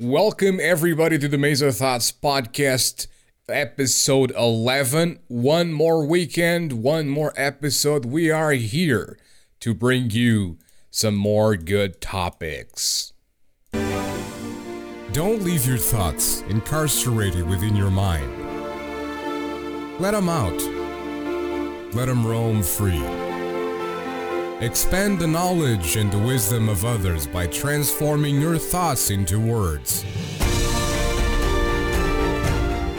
Welcome, everybody, to the Maze of Thoughts Podcast, episode 11. One more weekend, one more episode. We are here to bring you some more good topics. Don't leave your thoughts incarcerated within your mind. Let them out, let them roam free. Expand the knowledge and the wisdom of others by transforming your thoughts into words.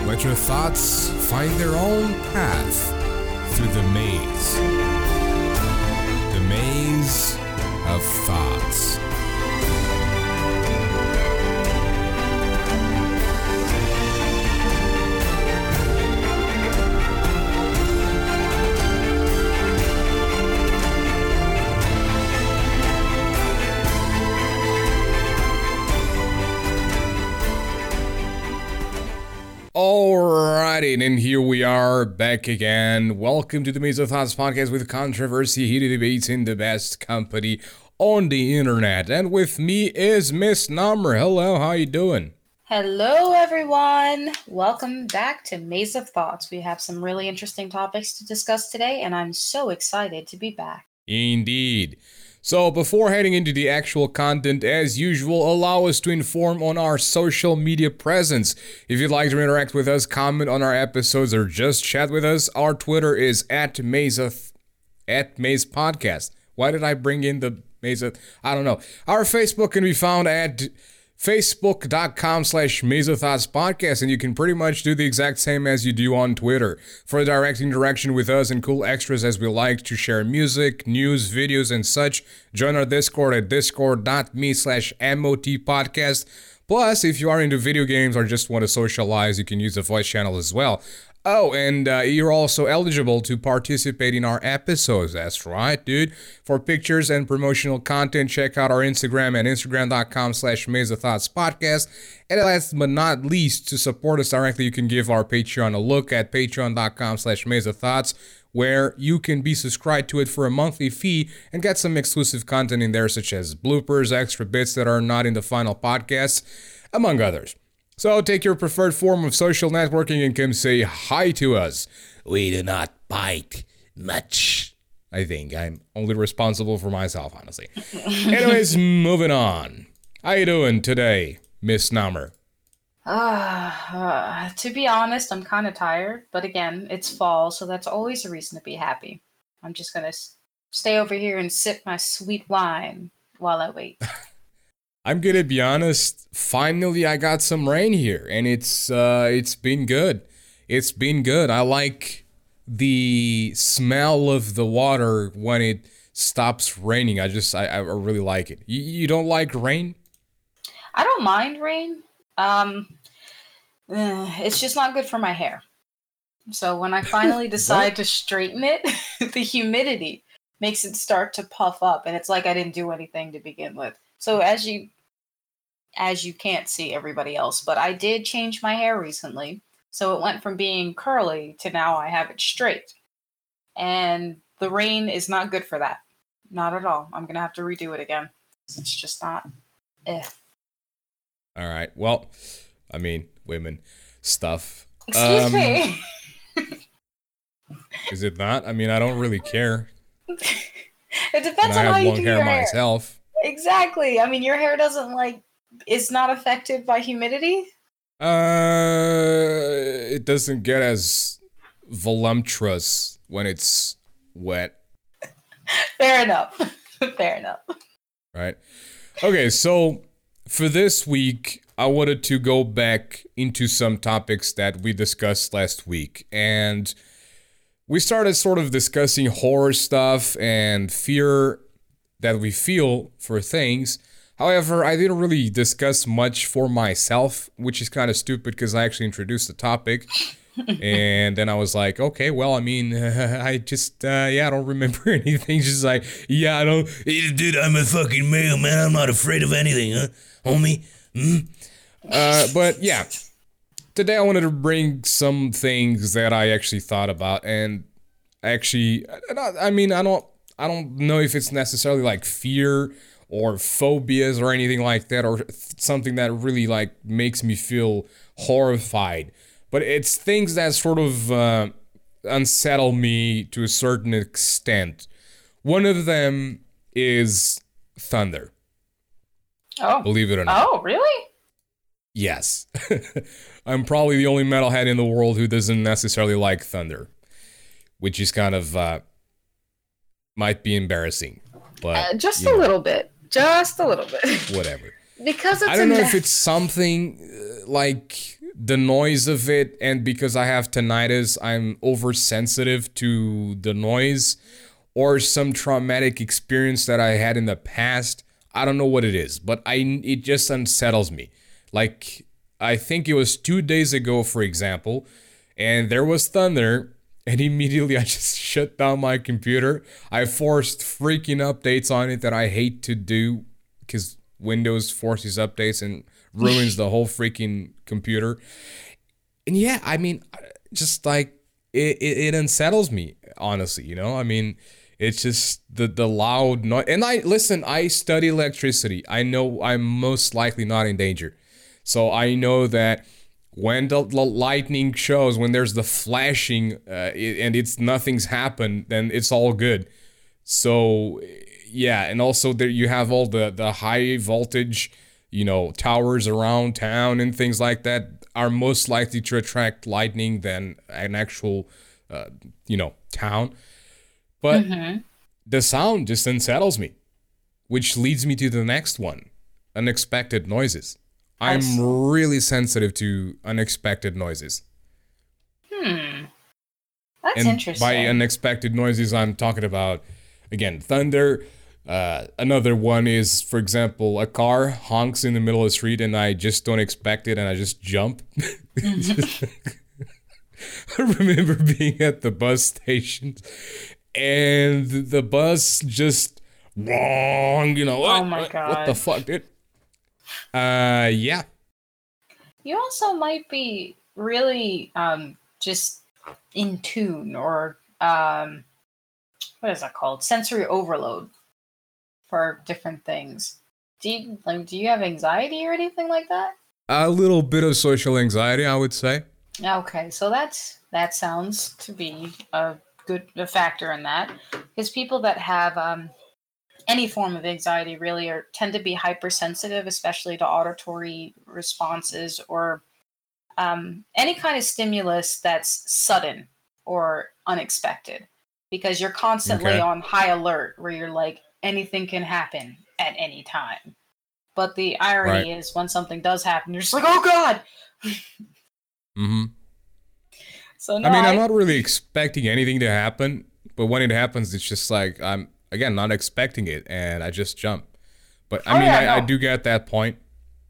Let your thoughts find their own path through the maze. The maze of thoughts. Alrighty, and here we are back again. Welcome to the Maze of Thoughts podcast with controversy, heated debates in the best company on the internet. And with me is Miss Number. Hello, how you doing? Hello, everyone. Welcome back to Maze of Thoughts. We have some really interesting topics to discuss today, and I'm so excited to be back. Indeed. So, before heading into the actual content, as usual, allow us to inform on our social media presence. If you'd like to interact with us, comment on our episodes, or just chat with us, our Twitter is at Mesa at Maze Podcast. Why did I bring in the Mesa? I don't know. Our Facebook can be found at facebook.com slash mesothoughts podcast and you can pretty much do the exact same as you do on twitter. For direct interaction with us and cool extras as we like to share music news videos and such join our discord at discord.me slash mot podcast. Plus if you are into video games or just want to socialize you can use the voice channel as well Oh, and uh, you're also eligible to participate in our episodes. That's right, dude. For pictures and promotional content, check out our Instagram at instagram.com slash podcast. And last but not least, to support us directly, you can give our Patreon a look at patreon.com slash where you can be subscribed to it for a monthly fee and get some exclusive content in there, such as bloopers, extra bits that are not in the final podcast, among others. So take your preferred form of social networking and come say hi to us. We do not bite much. I think I'm only responsible for myself, honestly. Anyways, moving on. How you doing today, Miss Number? Uh, to be honest, I'm kind of tired, but again, it's fall, so that's always a reason to be happy. I'm just gonna stay over here and sip my sweet wine while I wait. I'm gonna be honest. Finally, I got some rain here, and it's uh, it's been good. It's been good. I like the smell of the water when it stops raining. I just I, I really like it. You, you don't like rain? I don't mind rain. Um, uh, it's just not good for my hair. So when I finally decide to straighten it, the humidity makes it start to puff up, and it's like I didn't do anything to begin with. So as you as you can't see everybody else, but I did change my hair recently. So it went from being curly to now I have it straight. And the rain is not good for that. Not at all. I'm going to have to redo it again. It's just not eh. All right. Well, I mean, women stuff. Excuse um, me. is it not? I mean, I don't really care. it depends and on I how you do hair your hair myself. Exactly. I mean, your hair doesn't like is not affected by humidity? Uh, it doesn't get as voluptuous when it's wet. Fair enough. Fair enough. Right. Okay, so for this week, I wanted to go back into some topics that we discussed last week. And we started sort of discussing horror stuff and fear that we feel for things. However, I didn't really discuss much for myself, which is kind of stupid because I actually introduced the topic. and then I was like, okay, well, I mean, uh, I just, uh, yeah, I don't remember anything. Just like, yeah, I don't, dude, I'm a fucking male, man. I'm not afraid of anything, huh, homie? Hmm? Uh, but yeah, today I wanted to bring some things that I actually thought about, and actually, I mean, I don't, I don't know if it's necessarily like fear or phobias or anything like that or th- something that really like makes me feel horrified. But it's things that sort of uh, unsettle me to a certain extent. One of them is thunder. Oh. believe it or not. Oh, really? yes. I'm probably the only metalhead in the world who doesn't necessarily like thunder which is kind of uh, might be embarrassing but Uh, just a know, little bit. Just a little bit. whatever because I don't know if it's something uh, like the noise of it, and because I have tinnitus, I'm oversensitive to the noise, or some traumatic experience that I had in the past. I don't know what it is, but I it just unsettles me. Like I think it was two days ago, for example, and there was thunder, and immediately I just shut down my computer. I forced freaking updates on it that I hate to do because Windows forces updates and ruins the whole freaking computer. And yeah, I mean, uh, just like it, it, it unsettles me, honestly. You know, I mean, it's just the the loud noise. And I listen. I study electricity. I know I'm most likely not in danger, so I know that when the, the lightning shows, when there's the flashing, uh, it, and it's nothing's happened, then it's all good. So yeah, and also there you have all the the high voltage, you know, towers around town and things like that are most likely to attract lightning than an actual, uh, you know, town. But the sound just unsettles me, which leads me to the next one: unexpected noises. I'm see. really sensitive to unexpected noises. Hmm. That's and interesting. by unexpected noises, I'm talking about again thunder. Uh, another one is, for example, a car honks in the middle of the street, and I just don't expect it, and I just jump. I remember being at the bus station, and the bus just wrong. You know, what, Oh my what, what the fuck, dude? Uh, yeah. you also might be really um just in tune or um what is that called? Sensory overload for different things. Do you like do you have anxiety or anything like that? A little bit of social anxiety, I would say. Okay, so that's that sounds to be a good a factor in that because people that have um, any form of anxiety really are tend to be hypersensitive, especially to auditory responses or um, any kind of stimulus that's sudden or unexpected because you're constantly Okay. on high alert where you're like anything can happen at any time. But the irony is when something does happen, you're just like, oh god. Mm-hmm. So no, I mean, I'm not really expecting anything to happen, but when it happens, it's just like I'm again not expecting it, and I just jump. But I Oh, mean, yeah, I, I do get that point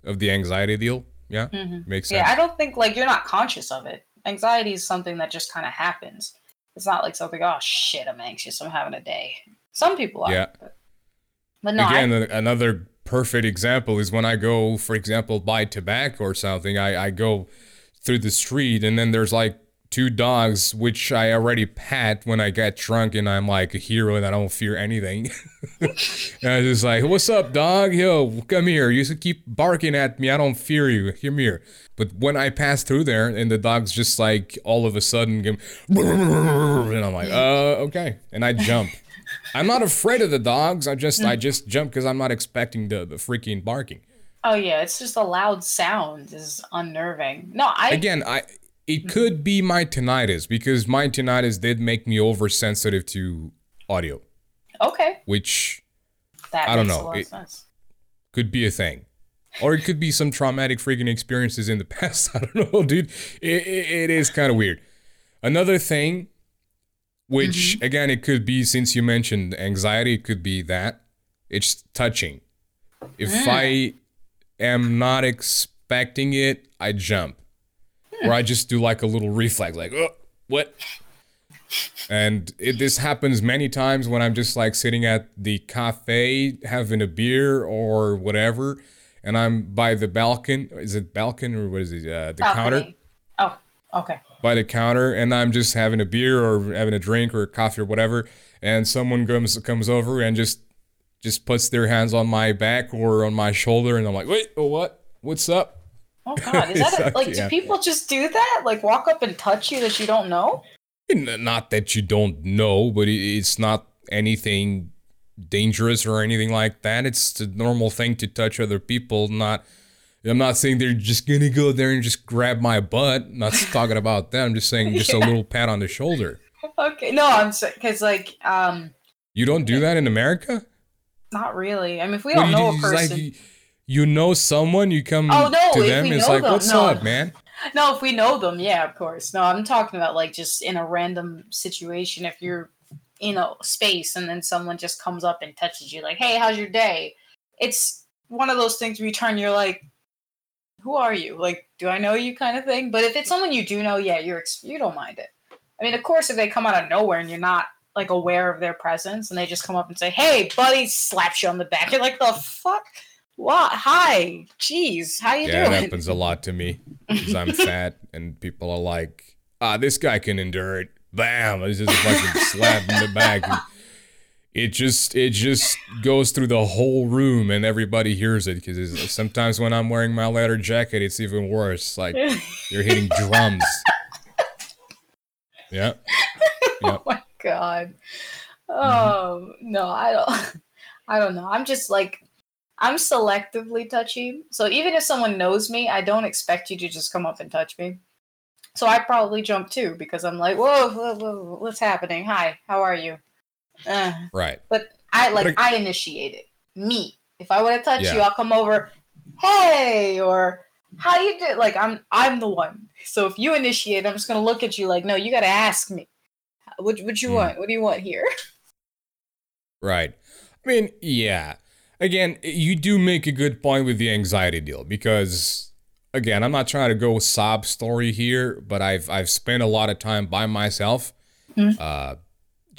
of the anxiety deal. Yeah, Mhm. makes sense. Yeah, I don't think like you're not conscious of it. Anxiety is something that just kind of happens. It's not like something. Oh shit, I'm anxious. I'm having a day. Some people are. Yeah. But, but no, Again, I, another perfect example is when I go, for example, buy tobacco or something. I, I go through the street, and then there's like two dogs, which I already pat when I get drunk, and I'm like a hero, and I don't fear anything. and I was just like, "What's up, dog? Yo, come here. You should keep barking at me. I don't fear you. Come here." But when I pass through there, and the dog's just like all of a sudden, and I'm like, "Uh, okay," and I jump. I'm not afraid of the dogs. I just I just jump because I'm not expecting the, the freaking barking. oh yeah, it's just a loud sound is unnerving. No, I Again, I it mm-hmm. could be my tinnitus because my tinnitus did make me oversensitive to audio, okay. which That I don't know, a lot of it- sense. could be a thing. Or it could be some traumatic freaking experiences in the past. I don't know, dude. It, it, it is kind of weird. Another thing, which mm-hmm. again, it could be since you mentioned anxiety, it could be that it's touching. If mm. I am not expecting it, I jump. Or I just do like a little reflex, like, oh, what? And it, this happens many times when I'm just like sitting at the cafe having a beer or whatever, and I'm by the balcony. Is it balcony or what is it? Uh, the counter Balcony. Oh, okay. by the counter, and I'm just having a beer or having a drink or a coffee or whatever, and someone comes comes over and just just puts their hands on my back or on my shoulder, and I'm like, wait, what? What's up? Oh God, is that a, like? Yeah. Do people just do that? Like walk up and touch you that you don't know? Not that you don't know, but it's not anything dangerous or anything like that. It's the normal thing to touch other people. Not, I'm not saying they're just gonna go there and just grab my butt. Not talking about that. I'm just saying just a little pat on the shoulder. Okay, no, I'm because like um, You don't do that in America? not really. I mean, if we don't know a Just like person, you, you know someone, you come Oh, no, to them, it's like, them, what's no. up, man? no, if we know them, yeah, of course. No, I'm talking about like just in a random situation. If you're in a space and then someone just comes up and touches you, like, "Hey, how's your day?" It's one of those things where you turn, you're like, "Who are you? Like, do I know you?" kind of thing. But if it's someone you do know, yeah, you're you don't mind it. I mean, of course, if they come out of nowhere and you're not like aware of their presence and they just come up and say, "Hey, buddy," slaps you on the back, you're like, "The fuck." What? Hi, jeez, how you doing? Yeah, it doing? happens a lot to me because I'm fat and people are like, ah, this guy can endure it. Bam! It's just a fucking slap in the back. And it just it just goes through the whole room and everybody hears it because sometimes when I'm wearing my leather jacket, it's even worse. Like you're hitting drums. Yeah. oh my god. Oh no, I don't. I don't know. I'm just like, I'm selectively touchy. So even if someone knows me, I don't expect you to just come up and touch me. So I probably jump too because I'm like, whoa, whoa, whoa what's happening? Hi, how are you? Uh, Right. but I like But I initiate it. Me. If I want to touch you, I'll come over. Hey, or how you do? Like I'm I'm the one. So if you initiate, I'm just gonna look at you like, no, you gotta ask me. What what you Hmm. want? What do you want here? Right. I mean, yeah. Again, you do make a good point with the anxiety deal because again, I'm not trying to go sob story here, but I've I've spent a lot of time by myself. Hmm. Uh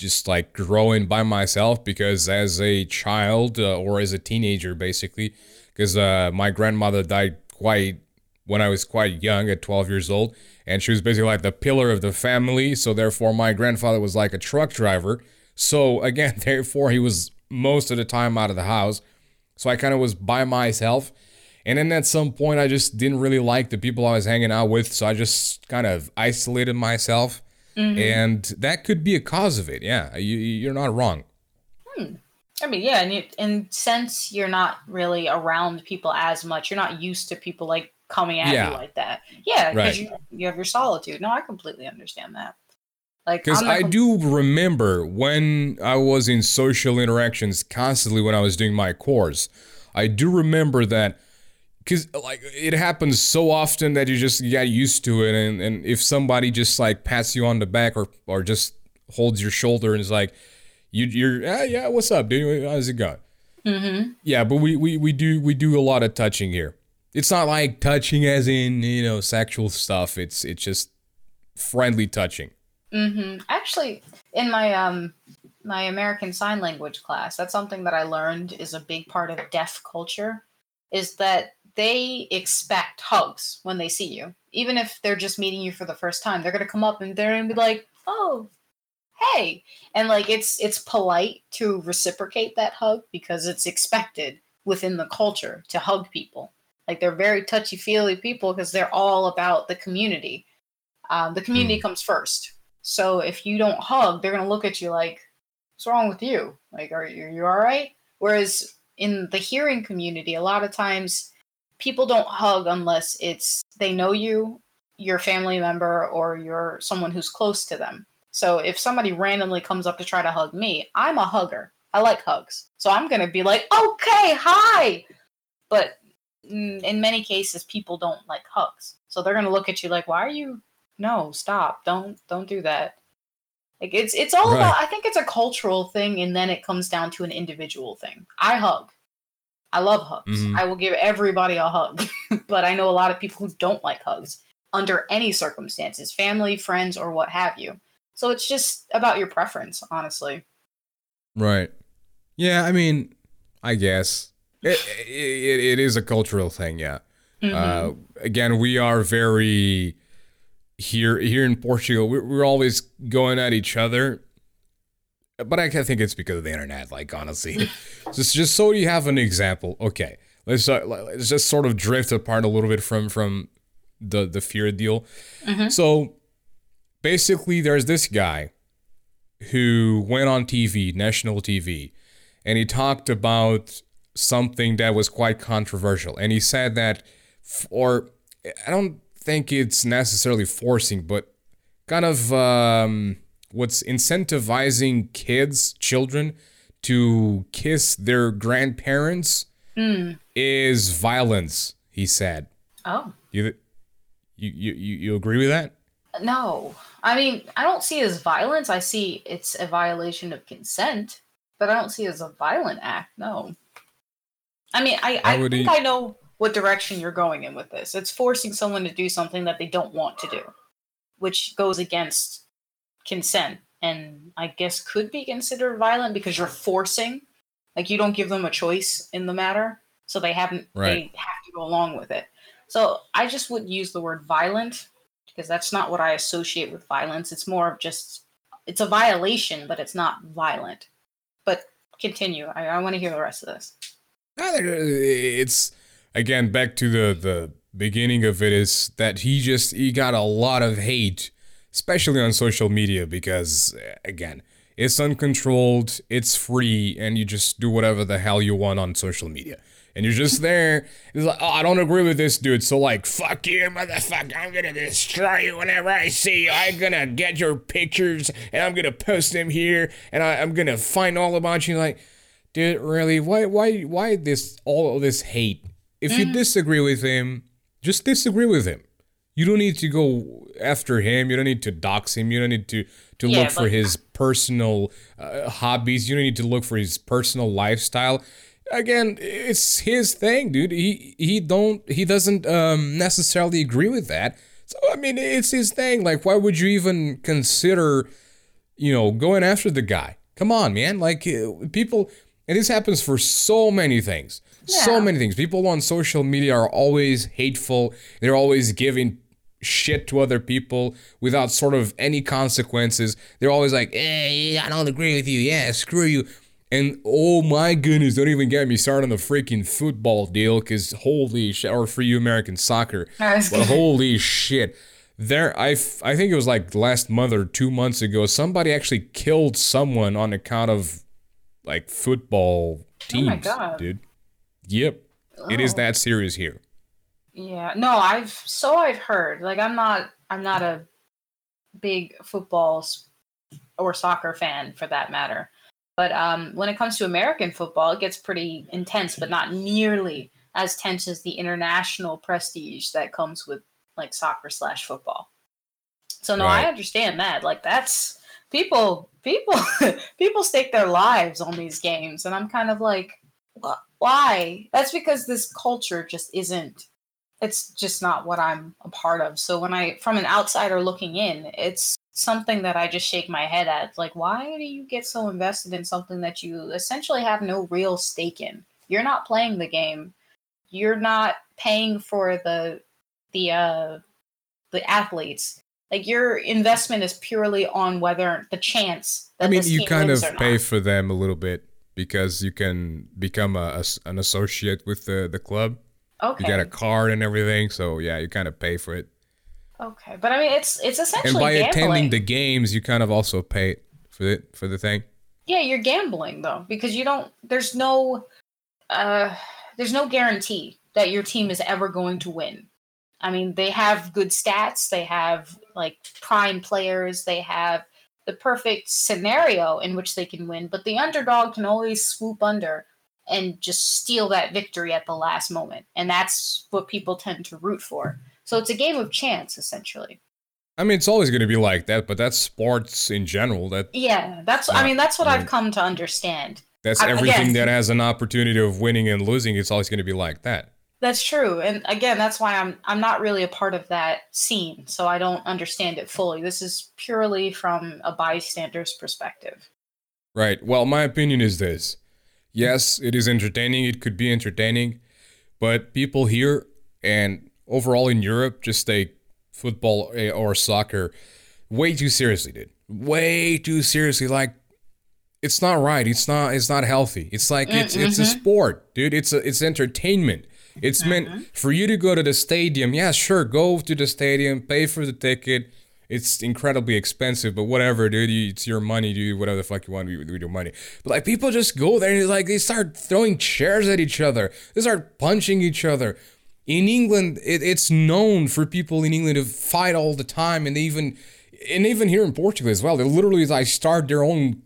just like growing by myself because as a child uh, or as a teenager basically because uh, my grandmother died quite when I was quite young at 12 years old and she was basically like the pillar of the family so therefore my grandfather was like a truck driver so again therefore he was most of the time out of the house so I kind of was by myself and then at some point I just didn't really like the people I was hanging out with so I just kind of isolated myself mm-hmm. and that could be a cause of it yeah you, you're not wrong hmm. I mean, yeah, and you, and since you're not really around people as much, you're not used to people like coming at Yeah. you like that. Yeah, because Right. you you have your solitude. No, I completely understand that. Like, Because I do remember when I was in social interactions constantly when I was doing my course, I do remember that because like it happens so often that you just get used to it, and, and if somebody just like pats you on the back or or just holds your shoulder and is like, you you're ah, yeah, what's up, dude? How's it going? Mhm. Yeah, but we, we we do we do a lot of touching here. It's not like touching as in you know sexual stuff. It's it's just friendly touching. Hmm Actually, in my um my American Sign Language class, that's something that I learned is a big part of deaf culture, is that they expect hugs when they see you, even if they're just meeting you for the first time. They're gonna come up and they're gonna be like, "Oh, hey," and like it's it's polite to reciprocate that hug because it's expected within the culture to hug people. Like they're very touchy feely people because they're all about the community. Um, the community comes first. So if you don't hug, they're gonna look at you like, "What's wrong with you? Like, are you you all right?" Whereas in the hearing community, a lot of times people don't hug unless it's they know you, your family member, or you're someone who's close to them. So if somebody randomly comes up to try to hug me, I'm a hugger. I like hugs, so I'm gonna be like, "Okay, hi," but mm, in many cases, people don't like hugs, so they're gonna look at you like, "Why are you no stop don't don't do that like it's it's all Right. about i think it's a cultural thing and then it comes down to an individual thing i hug i love hugs Mhm. i will give everybody a hug but i know a lot of people who don't like hugs under any circumstances family friends or what have you so it's just about your preference honestly Right. Yeah, I mean, I guess it it, it is a cultural thing. Yeah. Mhm. Uh, again, we are very here here in Portugal. We're, we're always going at each other. but I think it's because of the internet. Like honestly, just just so you have an example. Okay, let's uh, let's just sort of drift apart a little bit from from the the fear deal. So basically, there's this guy who went on TV, national TV, and he talked about something that was quite controversial. And he said that, or I don't think it's necessarily forcing, but kind of um, what's incentivizing kids, children, to kiss their grandparents is violence. He said. Oh. You, you, you, you agree with that? No. I mean, I don't see it as violence. I see it's a violation of consent, but I don't see it as a violent act. No. I mean, I, How I think I know what direction you're going in with this. It's forcing someone to do something that they don't want to do, which goes against consent and I guess could be considered violent because you're forcing. Like you don't give them a choice in the matter, so they haven't Right. they have to go along with it. So I just wouldn't use the word violent because that's not what I associate with violence. It's more of just it's a violation, but it's not violent. But continue. I, I want to hear the rest of this. Uh, it's again back to the the beginning of it is that he just he got a lot of hate, especially on social media because uh, again it's uncontrolled, it's free, and you just do whatever the hell you want on social media. And you're just there. It's like, oh, I don't agree with this dude. So like, fuck you, motherfucker. I'm gonna destroy you whenever I see you. I'm gonna get your pictures and I'm gonna post them here, and I, I'm gonna find all about you. Like, dude really why why why this all of this hate if you disagree with him just disagree with him. You don't need to go after him. You don't need to dox him. You don't need to to Yeah, look for his personal uh, hobbies. You don't need to look for his personal lifestyle. Again it's his thing dude. He he don't he doesn't um necessarily agree with that. So i mean it's his thing. Like why would you even consider you know, going after the guy. Come on, man. Like uh, people, and this happens for so many things. So many things. People on social media are always hateful. They're always giving shit to other people without sort of any consequences. They're always like, "Eh, I don't agree with you. Yeah, screw you." And oh my goodness, don't even get me started on the freaking football deal, because holy shit, or for you American soccer. But holy shit. There, I, f- I think it was like last month or two months ago, somebody actually killed someone on account of like football teams, Oh my God. dude. Yep. It is Oh. that serious here. Yeah, no, I've so I've heard. Like I'm not I'm not a big football or soccer fan for that matter. But um when it comes to American football, it gets pretty intense, but not nearly as tense as the international prestige that comes with like soccer slash football. So no, Right. I understand that. Like that's people people people stake their lives on these games and I'm kind of like "Wh- why? That's because this culture just isn't it's just not what I'm a part of. So when I from an outsider looking in, it's something that I just shake my head at. Like, why do you get so invested in something that you essentially have no real stake in? You're not playing the game. You're not paying for the the uh the athletes. Like your investment is purely on whether the chance that I mean, you kind of pay for them a little bit because you can become a, a an associate with the, the club. Okay. You get a card and everything. So, yeah, you kind of pay for it. okay. But I mean it's it's essentially And by gambling. attending the games, you kind of also pay for the, for the thing. Yeah, you're gambling though because you don't. There's no, uh, there's no guarantee that your team is ever going to win. I mean, they have good stats. They have like prime players. They have the perfect scenario in which they can win. But the underdog can always swoop under and just steal that victory at the last moment, and that's what people tend to root for. So it's a game of chance, essentially. I mean, it's always going to be like that, but that's sports in general. That Yeah, that's. I mean, that's what I I've mean- come to understand. That's I- everything again- that has an opportunity of winning and losing. It's always going to be like that. That's true. And again, that's why I'm I'm not really a part of that scene, so I don't understand it fully. This is purely from a bystander's perspective. Right. Well, my opinion is this. Yes, it is entertaining. It could be entertaining, but people here and overall in Europe just take football eh, or soccer way too seriously, dude. Way too seriously. Like it's not right. It's not it's not healthy. It's like it's it's a sport, dude. It's a it's entertainment. It's meant mm-hmm. for you to go to the stadium. Yeah, sure, go to the stadium, pay for the ticket. It's incredibly expensive, but whatever, dude. You, it's your money, dude. Whatever the fuck you want with your money. But like people just go there and like they start throwing chairs at each other. They start punching each other. In England, it, it's known for people in England to fight all the time, and they even and even here in Portugal as well. They literally like start their own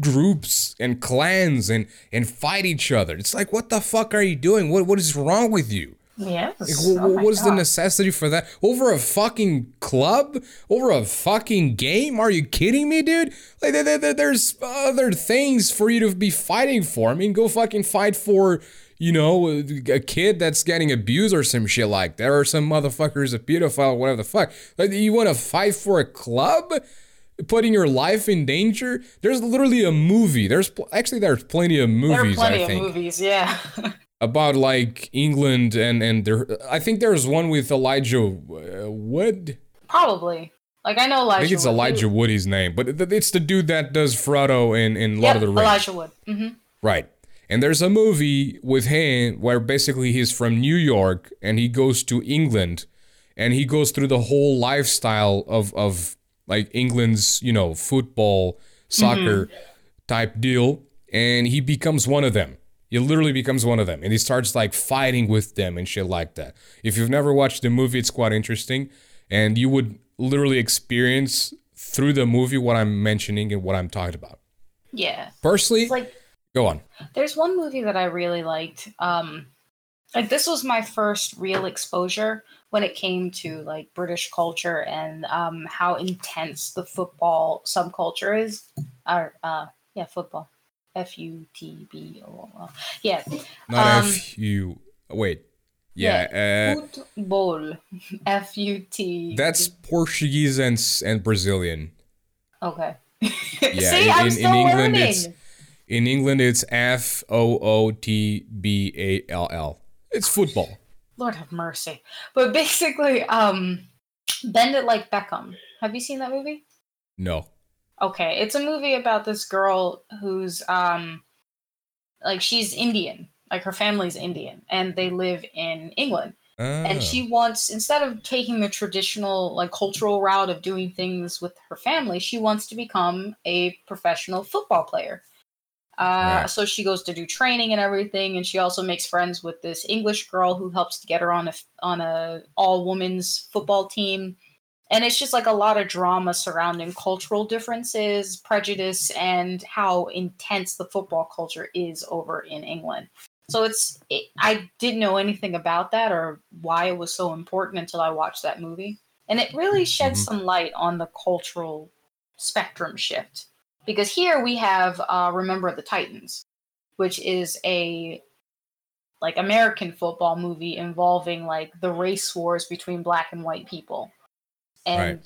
groups and clans and and fight each other. It's like what the fuck are you doing? What what is wrong with you? Yes. Like, Oh what is the necessity for that? Over a fucking club? Over a fucking game? Are you kidding me, dude? Like, there, there- there- there's other things for you to be fighting for. I mean, go fucking fight for, you know, a kid that's getting abused or some shit like that, or some motherfucker's a pedophile, whatever the fuck. Like, you want to fight for a club? Putting your life in danger? There's literally a movie. There's pl- actually there's plenty of movies. There are plenty I of movies, yeah. about like England and and there. I think there's one with Elijah uh, Wood. Probably. Like I know Elijah. I think it's Wood. Elijah Wood his name, but it's the dude that does Frodo in in Lord Yep, of the Rings. Elijah Wood. Mm-hmm. Right. And there's a movie with him where basically he's from New York and he goes to England and he goes through the whole lifestyle of of like England's, you know, football, soccer type deal and he becomes one of them. He literally becomes one of them and he starts like fighting with them and shit like that. If you've never watched the movie, it's quite interesting and you would literally experience through the movie what I'm mentioning and what I'm talking about. Yeah. Personally, It's like go on. there's one movie that I really liked. Um like this was my first real exposure when it came to like British culture and um how intense the football subculture is. Or uh yeah, football. F U T B O L. Yeah. Not Um, F U. Wait. Yeah. Uh, Football. F U T. that's Portuguese and and Brazilian. okay. Yeah. See, in, in, in England, learning. it's in England it's F O O T B A L L. It's football. Lord have mercy. But basically, um, Bend It Like Beckham. Have you seen that movie? No. Okay, it's a movie about this girl who's um, like she's Indian, like her family's Indian, and they live in England. and Ah. she wants instead of taking the traditional like cultural route of doing things with her family she wants to become a professional football player uh, Right. so she goes to do training and everything and she also makes friends with this english girl who helps to get her on a on a all women's football team and it's just like a lot of drama surrounding cultural differences prejudice and how intense the football culture is over in england so it's it, I didn't know anything about that or why it was so important until I watched that movie, and it really sheds Mhm. some light on the cultural spectrum shift. Because here we have uh, Remember the Titans, which is a like American football movie involving like the race wars between black and white people, and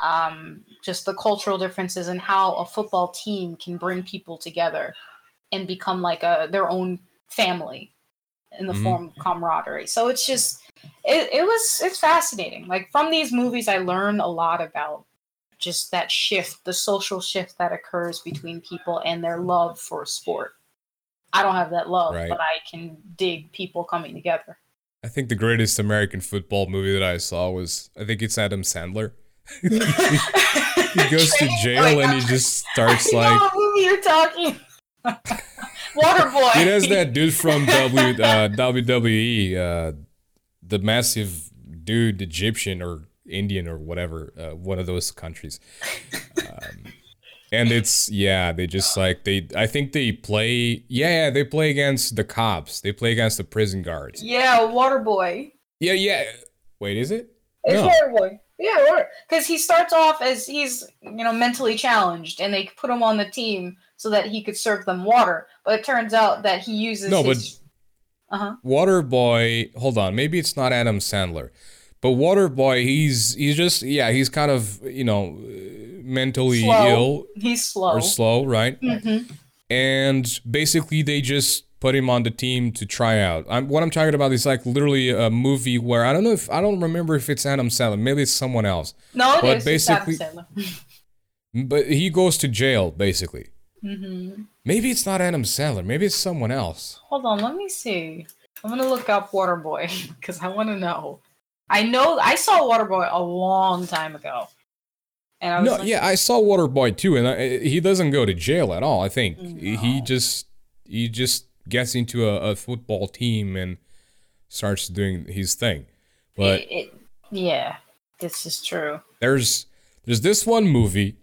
um, just the cultural differences and how a football team can bring people together and become like a their own family in the Mhm. form of camaraderie. So it's just it, it was it's fascinating. Like from these movies I learn a lot about just that shift, the social shift that occurs between people and their love for sport. I don't have that love, Right. but I can dig people coming together. I think the greatest American football movie that I saw was I think it's Adam Sandler. He goes to jail and he just starts I know like what movie you're talking. Waterboy. It has that dude from w, uh, WWE, uh, the massive dude, Egyptian or Indian or whatever, uh, one of those countries. Um, and it's yeah, they just like they. I think they play. Yeah, yeah, they play against the cops. They play against the prison guards. Yeah, Waterboy. Yeah, yeah. Wait, is it? It's No. Waterboy. Yeah, because he starts off as he's you know mentally challenged, and they put him on the team so that he could serve them water. But it turns out that he uses No, but- his. Uh huh. Waterboy. Hold on, maybe it's not Adam Sandler, but Waterboy. He's he's just yeah, he's kind of you know mentally Slow. ill He's slow. or slow, right? hmm and basically they just put him on the team to try out. I'm, what I'm talking about is like literally a movie where I don't know if I don't remember if it's Adam Sandler, maybe it's someone else, No, it But is. It's Adam basically- but he goes to jail basically, hmm Maybe it's not Adam Sandler. Maybe it's someone else. Hold on, let me see. I'm gonna look up Waterboy because I want to know. I know I saw Waterboy a long time ago, and I was No, like, yeah, I saw Waterboy too, and I, eh, he doesn't go to jail at all. I think he just he just gets into a, a football team and starts doing his thing. But it, it- yeah, this is true. there's there's this one movie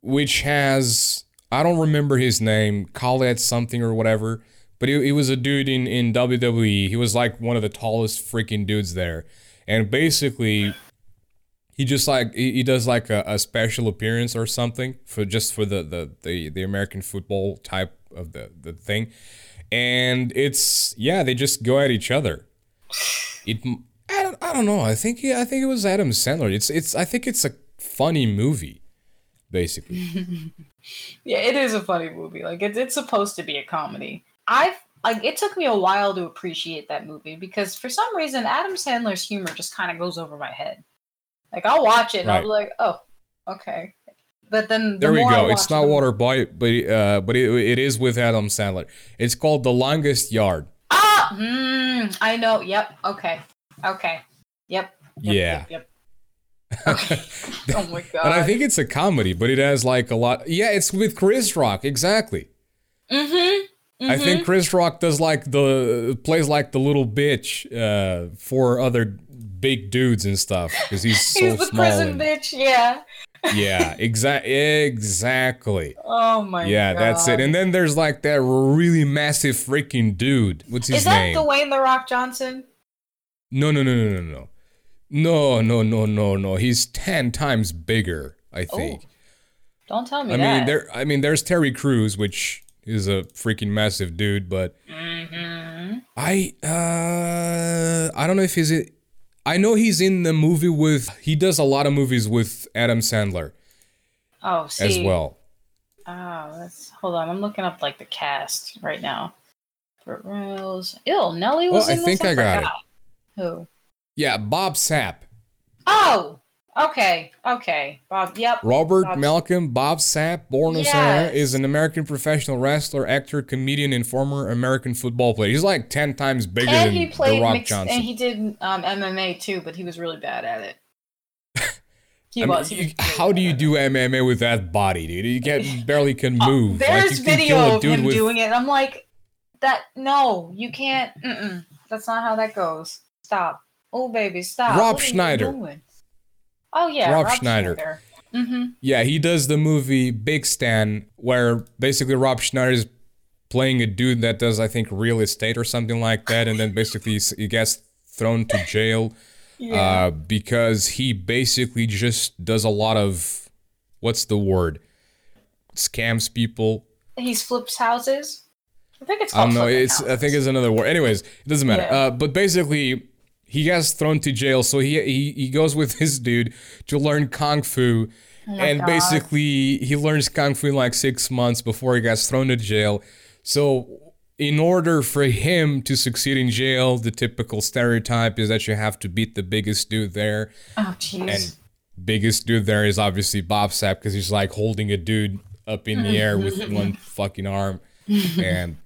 which has I don't remember his name, Khaled something or whatever, but he, he was a dude in in WWE. He was like one of the tallest freaking dudes there, and basically. He just like he, he does like a, a special appearance or something for just for the, the the the American football type of the the thing, and it's yeah they just go at each other. It I don't I don't know I think I think it was Adam Sandler. It's it's I think it's a funny movie, basically. Yeah, it is a funny movie. Like it's it's supposed to be a comedy. I've like it took me a while to appreciate that movie because for some reason Adam Sandler's humor just kind of goes over my head. Like I'll watch it and I'll be like, oh, okay. But then the There we go. It's not the- Waterboy, but uh, but it, it is with Adam Sandler. It's called The Longest Yard. Ah, hmm, I know. Yep. Okay. Okay. Yep. yep Yeah. Yep. yep. Okay. oh my god. And I think it's a comedy, but it has like a lot. Yeah, it's with Chris Rock. Exactly. Mm-hmm. I think Chris Rock does like the plays like the little bitch uh, for other big dudes and stuff because he's so He's the small. prison and- bitch. Yeah. yeah, exact exactly. Oh my god. yeah, god. that's it. And then there's like that really massive freaking dude. What's his name? is that name? Dwayne the Rock Johnson? no, no, no, no, no, no. No, no, no, no, no. He's ten times bigger, I think. Don't tell me I that. mean, there. I mean, there's Terry Crews, which is a freaking massive dude, but Mhm. I uh I don't know if he's it. I know he's in the movie with. He does a lot of movies with Adam Sandler Oh, see. as well. Oh, that's hold on. I'm looking up like the cast right now. For reals. Ew, Nelly was Well, I in think this. I got it. Who? Yeah, Bob Sapp, Oh, okay, okay. Bob. Yep. Robert Bob- Malcolm, Bob Sapp, born in Yes. Sarah, is an American professional wrestler, actor, comedian, and former American football player. He's like ten times bigger And than he played The Rock mixed, Johnson. and he did um, MMA too, but he was really bad at it. He I mean, was. he was how do you do MMA with that body, dude? You can't barely can move. Uh, There's like, video of him with doing it. I'm like, that. No, you can't. Mm-mm, that's not how that goes. Stop. Oh, baby, stop. Rob What are you Schneider. Oh yeah, Rob Rob, Schneider. Schneider. Mm-hmm. Yeah, he does the movie Big Stan, where basically Rob Schneider is playing a dude that does, I think, real estate or something like that, and then basically he gets thrown to jail Yeah. uh, because he basically just does a lot of what's the word? Scams people. He's flips houses. I think it's I don't know. It's I think it's another word. Anyways, it doesn't matter. Yeah. Uh, but basically, he gets thrown to jail. So he he he goes with his dude to learn kung fu, Oh and God. basically he learns kung fu in like six months before he gets thrown to jail. So. In order for him to succeed in jail, the typical stereotype is that you have to beat the biggest dude there. Oh jeez. And biggest dude there is obviously Bob Sapp because he's like holding a dude up in the mm-hmm. air with one fucking arm. And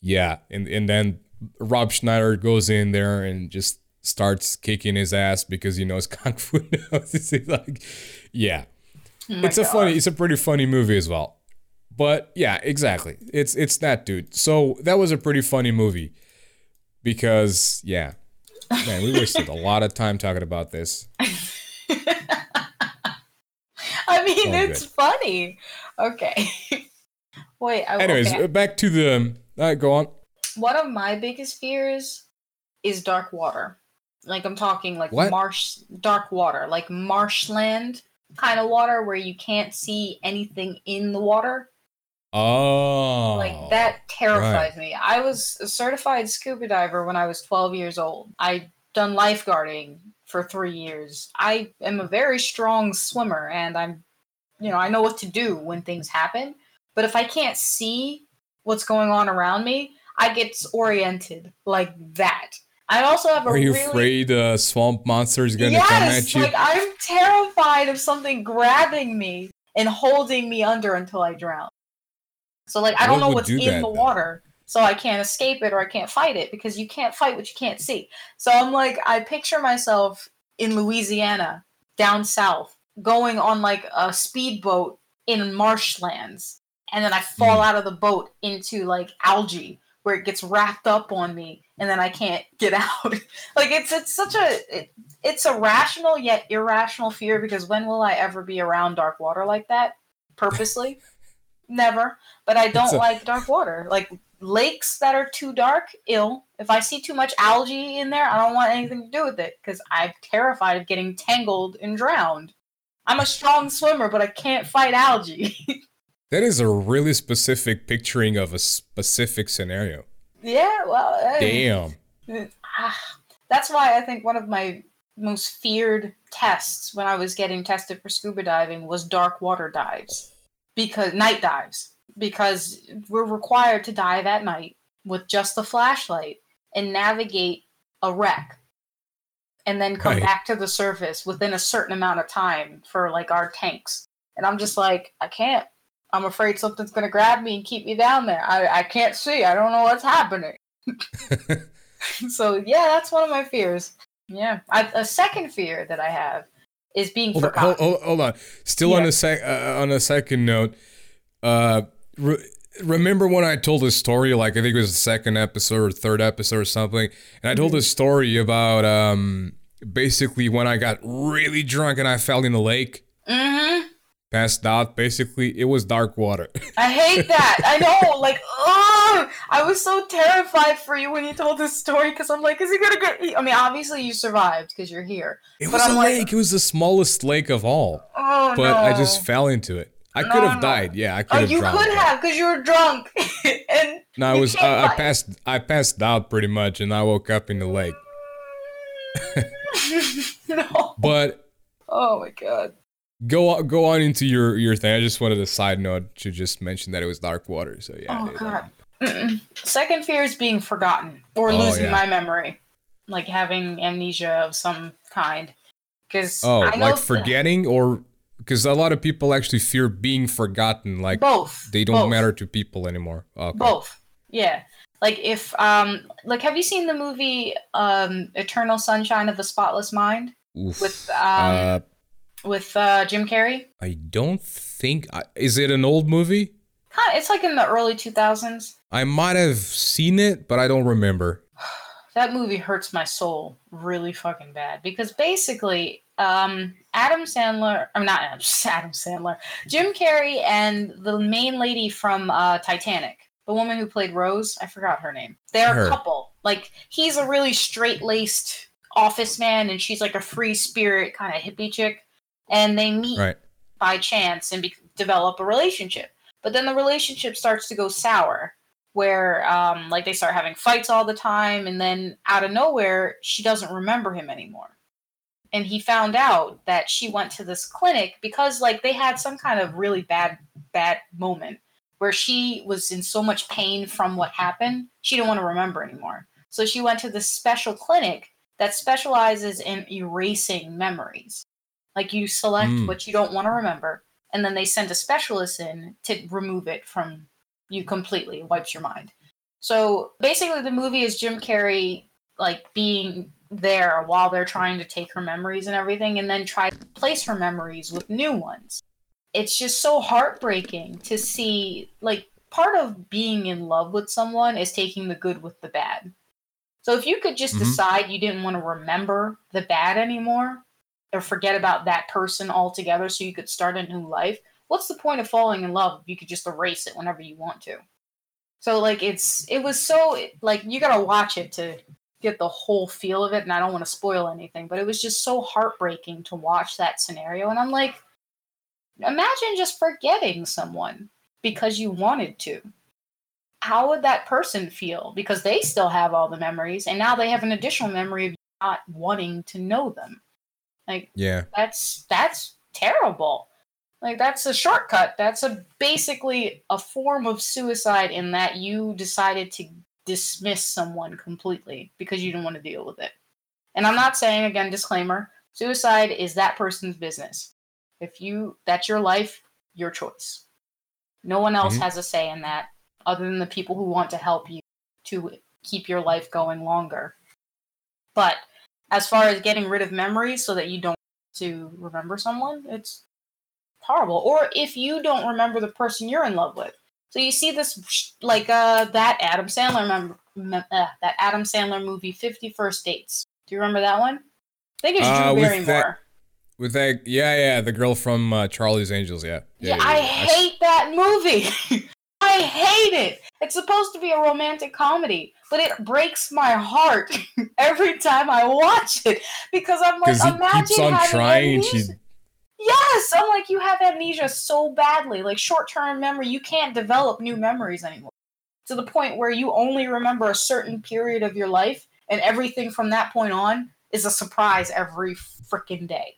yeah, and, and then Rob Schneider goes in there and just starts kicking his ass because he knows kung fu now. It's like, yeah, Oh it's a God. funny, it's a pretty funny movie as well. But yeah, exactly. It's it's that dude. So that was a pretty funny movie because yeah, man, we wasted a lot of time talking about this. I mean, All it's good. funny. Okay. Wait. I, Anyways, okay. back to the. Uh, go on. one of my biggest fears is dark water. Like I'm talking like What? marsh, dark water, like marshland kind of water where you can't see anything in the water. Oh. Like that terrifies me. I was a certified scuba diver when I was 12 years old. I done lifeguarding for 3 years. I am a very strong swimmer and I'm you know, I know what to do when things happen, but if I can't see what's going on around me, I get oriented like that. I also have a Are you really afraid a swamp monster is going to come at you? like I'm terrified of something grabbing me and holding me under until I drown. So like I don't know what's do in that, the though? water. So I can't escape it or I can't fight it because you can't fight what you can't see. So I'm like I picture myself in Louisiana down south going on like a speedboat in marshlands and then I fall Mm. out of the boat into like algae where it gets wrapped up on me and then I can't get out. like it's it's such a it, it's a rational yet irrational fear because when will I ever be around dark water like that purposely? Never. But I don't a- like dark water. Like lakes that are too dark, ill. If I see too much algae in there, I don't want anything to do with it because I'm terrified of getting tangled and drowned. I'm a strong swimmer, but I can't fight algae. That is a really specific picturing of a specific scenario. yeah, well. Damn. Ah, that's why I think one of my most feared tests when I was getting tested for scuba diving was dark water dives because night dives because we're required to dive at night with just the flashlight and navigate a wreck and then come Right. back to the surface within a certain amount of time for like our tanks and i'm just like i can't i'm afraid something's going to grab me and keep me down there I, I can't see i don't know what's happening so yeah, that's one of my fears. Yeah, I, a second fear that I have is being Hold on, forgotten. hold, hold, hold on. Still on a sec uh, on a second note. Uh, re- remember when I told this story? Like I think it was the second episode or third episode or something, and I Mm-hmm. told this story about um basically when I got really drunk and I fell in the lake, hmm passed out. Basically, it was dark water. I hate that. I know, like, ugh! I was so terrified for you when you told this story because I'm like, is he gonna get? I mean, obviously you survived because you're here. It was I'm a like- lake. It was the smallest lake of all. Oh But no! I just fell into it. I could have no. died. Yeah, I could have. Oh, you drowned. could have because you were drunk and No, I was. Uh, I passed. I passed out pretty much, and I woke up in the lake. no. But Oh my god. Go on, go on into your your thing. I just wanted a side note to just mention that it was dark water. So yeah. Oh god. Mm-mm. Second fear is being forgotten or Oh, losing yeah. my memory, like having amnesia of some kind. Because Oh, I know like th- forgetting, or because a lot of people actually fear being forgotten. Like both. they don't both, matter to people anymore. Okay. Both. Yeah. Like if um like have you seen the movie um Eternal Sunshine of the Spotless Mind Oof. with um uh, with uh Jim Carrey? I don't think. I- Is it an old movie? Kind it's like in the early 2000s. I might have seen it, but I don't remember. that movie hurts my soul really fucking bad because basically um adam sandler i'm not adam, adam sandler jim carrey and the main lady from uh titanic the woman who played rose i forgot her name they're Her. a couple like he's a really straight-laced office man and she's like a free spirit kind of hippie chick and they meet Right. by chance and be- develop a relationship. But then the relationship starts to go sour, where um, like they start having fights all the time, and then out of nowhere, she doesn't remember him anymore. And he found out that she went to this clinic because like they had some kind of really bad bad moment where she was in so much pain from what happened, she didn't want to remember anymore. So she went to this special clinic that specializes in erasing memories. Like you select Mm. what you don't want to remember, and then they send a specialist in to remove it from you completely, It wipes your mind. So basically, the movie is Jim Carrey like being there while they're trying to take her memories and everything, and then try to place her memories with new ones. It's just so heartbreaking to see. Like part of being in love with someone is taking the good with the bad. So if you could just Mhm. decide you didn't want to remember the bad anymore, or forget about that person altogether so you could start a new life what's the point of falling in love if you could just erase it whenever you want to? So like it's it was so like you gotta watch it to get the whole feel of it and i don't want to spoil anything but it was just so heartbreaking to watch that scenario and i'm like imagine just forgetting someone because you wanted to. How would that person feel? Because they still have all the memories and now they have an additional memory of not wanting to know them like Yeah. that's that's terrible like that's a shortcut that's a basically a form of suicide in that you decided to dismiss someone completely because you didn't want to deal with it and i'm not saying again disclaimer suicide is that person's business if you that's your life your choice No one else Mhm. has a say in that other than the people who want to help you to keep your life going longer. But as far as getting rid of memories so that you don't to remember someone, it's horrible. Or if you don't remember the person you're in love with. So you see this like uh that Adam Sandler mem- mem- uh, that Adam Sandler movie Fifty First Dates. Do you remember that one? I think it's Drew Uh, with Barrymore. that- With that, yeah, yeah, the girl from uh, Charlie's Angels, yeah. Yeah, I hate that movie. I hate it. It's supposed to be a romantic comedy, but it breaks my heart every time I watch it because I'm like, imagine keeps on trying, amnesia. Yes, I'm like, you have amnesia so badly, like short-term memory. You can't develop new memories anymore to the point where you only remember a certain period of your life, and everything from that point on is a surprise every freaking day.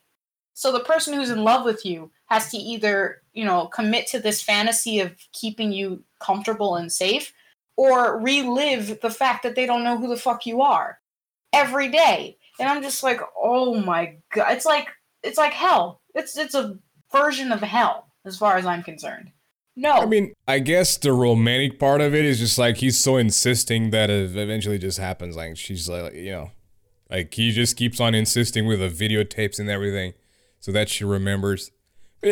So the person who's in love with you has to either, you know, commit to this fantasy of keeping you comfortable and safe or relive the fact that they don't know who the fuck you are every day. And I'm just like, "Oh my god. It's like it's like hell. It's it's a version of hell as far as I'm concerned." No. I mean, I guess the romantic part of it is just like he's so insisting that it eventually just happens. Like she's like, you know, like he just keeps on insisting with the videotapes and everything, so that she remembers.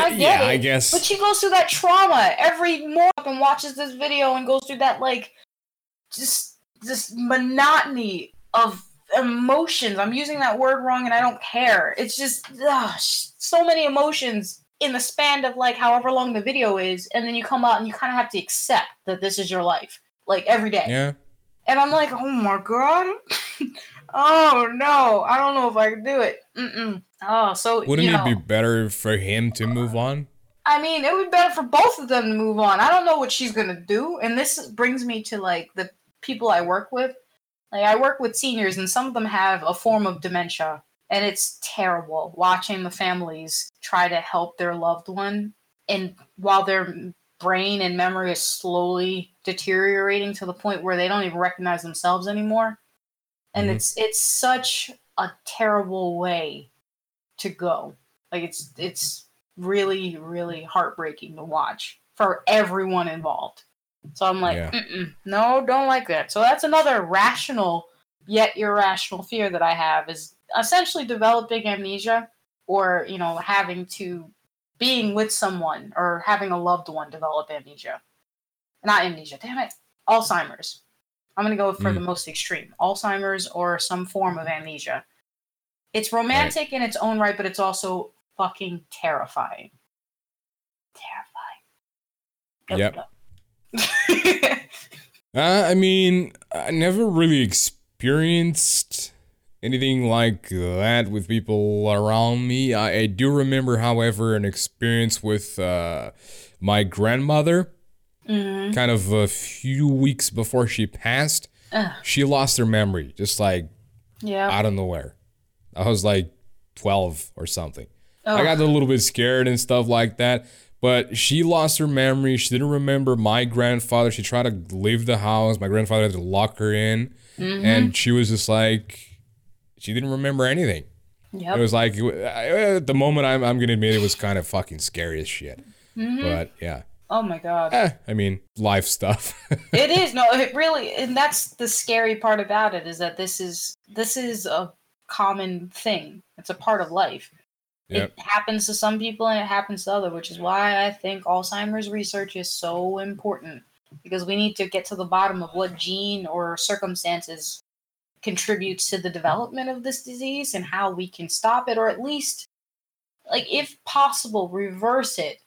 I uh, get yeah, it, I guess. But she goes through that trauma every morning and watches this video and goes through that like just this monotony of emotions. I'm using that word wrong and I don't care. It's just ugh, so many emotions in the span of like however long the video is, and then you come out and you kind of have to accept that this is your life, like every day. yeah, And I'm like, oh my god, oh no, I don't know if I can do it. Mm-mm. Oh, so wouldn't it be better for him to move on? I mean, it would be better for both of them to move on. I don't know what she's gonna do, and this brings me to like the people I work with. Like I work with seniors, and some of them have a form of dementia, and it's terrible watching the families try to help their loved one, and while their brain and memory is slowly deteriorating to the point where they don't even recognize themselves anymore, and Mhm. it's it's such a terrible way to go. Like it's it's really really heartbreaking to watch for everyone involved. So I'm like, Yeah. Mm-mm, no, don't like that. So that's another rational yet irrational fear that I have is essentially developing amnesia or you know having to being with someone or having a loved one develop amnesia. Not amnesia, damn it, Alzheimer's. I'm gonna go for the most extreme, Alzheimer's or some form of amnesia. It's romantic in its own right, but it's also fucking terrifying. Terrifying. Yep. Uh, I mean, I never really experienced anything like that with people around me. I, I do remember, however, an experience with uh, my grandmother. Mhm. Kind of a few weeks before she passed, Ugh. she lost her memory, just like Yeah. out of nowhere. I was like 12 or something. I got a little bit scared and stuff like that. But she lost her memory. She didn't remember my grandfather. She tried to leave the house. My grandfather had to lock her in. Mhm. And she was just like, she didn't remember anything. Yep. It was like, at the moment, I'm, I'm going to admit it was kind of fucking scary as shit. Mhm. But yeah. Oh my god. Eh, I mean, life stuff. it is no it really and that's the scary part about it is that this is this is a common thing it's a part of life Yep. it happens to some people and it happens to other which is why i think alzheimer's research is so important because we need to get to the bottom of what gene or circumstances contributes to the development of this disease and how we can stop it or at least like if possible reverse it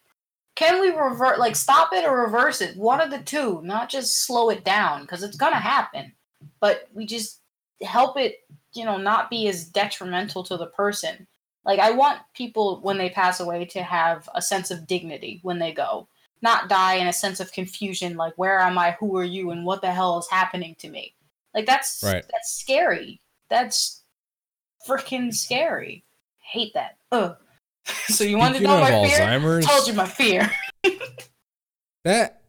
can we revert like stop it or reverse it? One of the two not just slow it down because it's gonna happen. But we just help it you know not be as detrimental to the person. Like i want people when they pass away to have a sense of dignity when they go. Not die in a sense of confusion like where am i? Who are you? And what the hell is happening to me? Like that's Right. that's scary. That's freaking scary. Hate that. Ugh. so you wanted to know my fear Alzheimer's, told you my fear that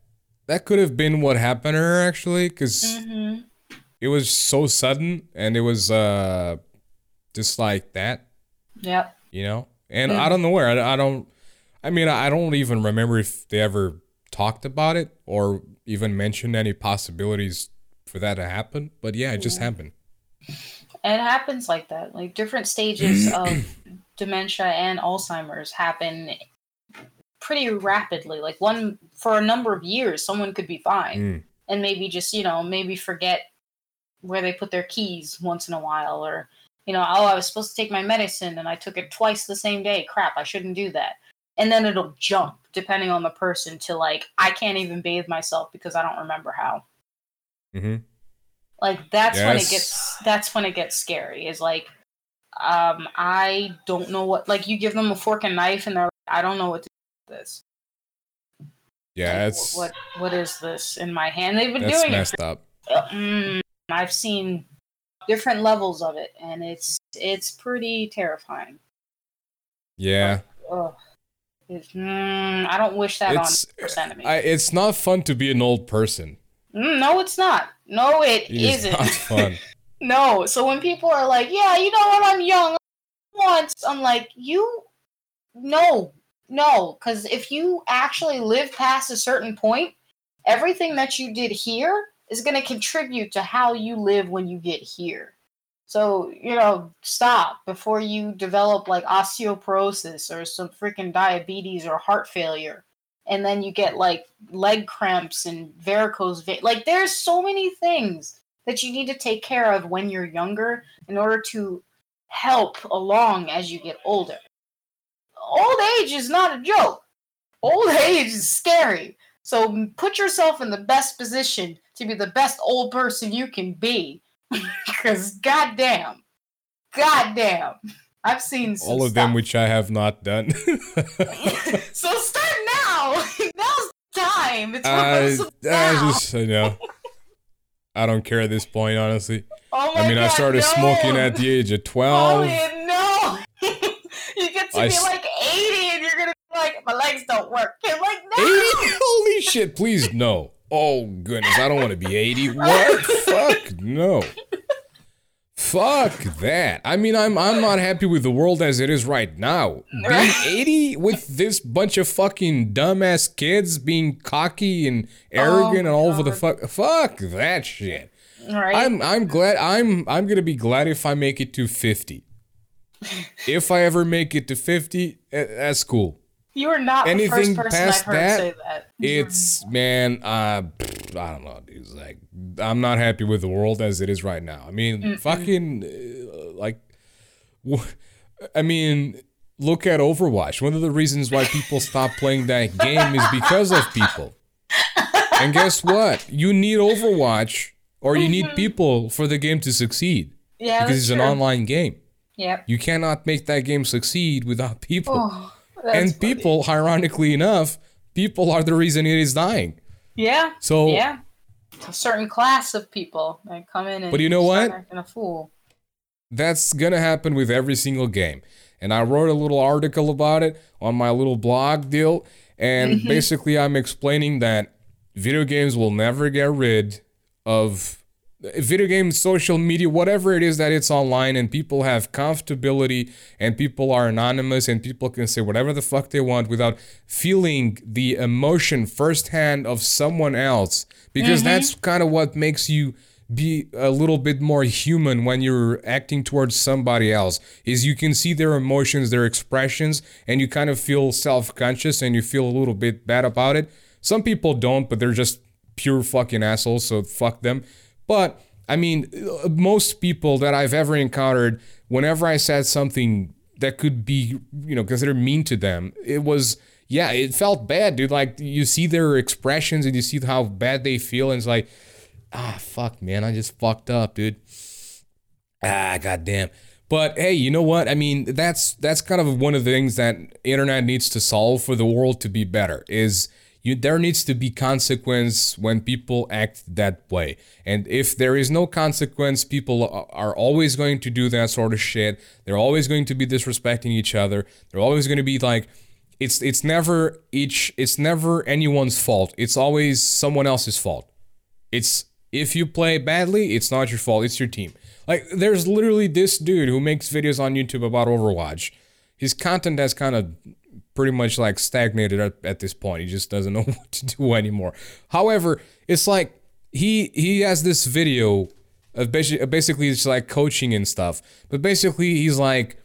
that could have been what happened to her actually, because hmm it was so sudden and it was uh just like that. Yep. you know and Mm. i don't know where I, I don't i mean i don't even remember if they ever talked about it or even mentioned any possibilities for that to happen. But yeah, it just happened. It happens like that. Like different stages of dementia and Alzheimer's happen pretty rapidly. Like one for a number of years, someone could be fine Mm. and maybe just you know maybe forget where they put their keys once in a while, or you know, oh, I was supposed to take my medicine and I took it twice the same day. Crap, I shouldn't do that. And then it'll jump depending on the person to like I can't even bathe myself because I don't remember how. hmm Like that's when it gets that's when it gets scary. Is like um I don't know what like you give them a fork and knife and they're like, I don't know what to do with this. Yeah, Like, it's what what is this in my hand? They've been doing it up. Mm, I've seen different levels of it, and it's it's pretty terrifying. Yeah. It's, mm, I don't wish that it's on percent of me. I, it's not fun to be an old person. Mm, no, it's not. No, it It's isn't. not fun. no. So when people are like, "Yeah, you know what? I'm young once," I'm like, "You, no, no," because if you actually live past a certain point, everything that you did here is going to contribute to how you live when you get here. So you know, stop before you develop like osteoporosis or some freaking diabetes or heart failure, and then you get like leg cramps and varicose vein. Like, there's so many things that you need to take care of when you're younger in order to help along as you get older. Old age is not a joke. Old age is scary. So put yourself in the best position to be the best old person you can be. Because goddamn, goddamn, I've seen All of them which I have not done. so start now. Now's the time. It's rehearsal I just you know I don't care at this point, honestly. oh my I mean, I started no. smoking at the age of twelve. Oh yeah, no! you get to I be like 80 and you're gonna be like, my legs don't work. You're like, no! 80? Holy shit, please no. Oh goodness, I don't want to be 80. What? Fuck no. Fuck that. I mean, I'm I'm not happy with the world as it is right now. Being 80 with this bunch of fucking dumbass kids being cocky and arrogant and all over the fuck fuck that shit. Right? I'm I'm glad I'm I'm gonna be glad if I make it to 50. If I ever make it to 50, eh, that's cool. you are not anything the first person past I've heard that, say that. It's man, uh, I don't know, dude. It's like I'm not happy with the world as it is right now. I mean, fucking, uh, like, I mean, look at Overwatch. One of the reasons why people stop playing that game is because of people. And guess what? You need Overwatch, or you need people for the game to succeed yeah, because it's an online game. Yep. You cannot make that game succeed without people Oh, and funny. people, ironically enough, people are the reason it is dying. Yeah. So, Yeah. A certain class of people that come in and But you know what? acting a fool. that's gonna happen with every single game. And I wrote a little article about it on my little blog deal. And mm-hmm. basically, I'm explaining that video games will never get rid of video games, social media, whatever it is that it's online, and people have comfortability, and people are anonymous, and people can say whatever the fuck they want without feeling the emotion firsthand of someone else, because mm-hmm. that's kind of what makes you be a little bit more human when you're acting towards somebody else is you can see their emotions their expressions and you kind of feel self-conscious and you feel a little bit bad about it. Some people don't but they're just pure fucking assholes so fuck them but i mean most people that i've ever encountered whenever i said something that could be you know considered mean to them it was yeah it felt bad dude. Like you see their expressions and you see how bad they feel and it's like ah fuck man i just fucked up dude. Ah goddamn. But hey you know what? I mean that's that's kind of one of the things that internet needs to solve for the world to be better is you there needs to be consequence when people act that way. And if there is no consequence people are always going to do that sort of shit. They're always going to be disrespecting each other. They're always going to be like it's it's never each it's never anyone's fault. It's always someone else's fault. It's if you play badly, it's not your fault, it's your team. Like there's literally this dude who makes videos on YouTube about Overwatch. His content has kind of pretty much like stagnated at, at this point. He just doesn't know what to do anymore. However, it's like he he has this video of basically, basically it's like coaching and stuff. But basically he's like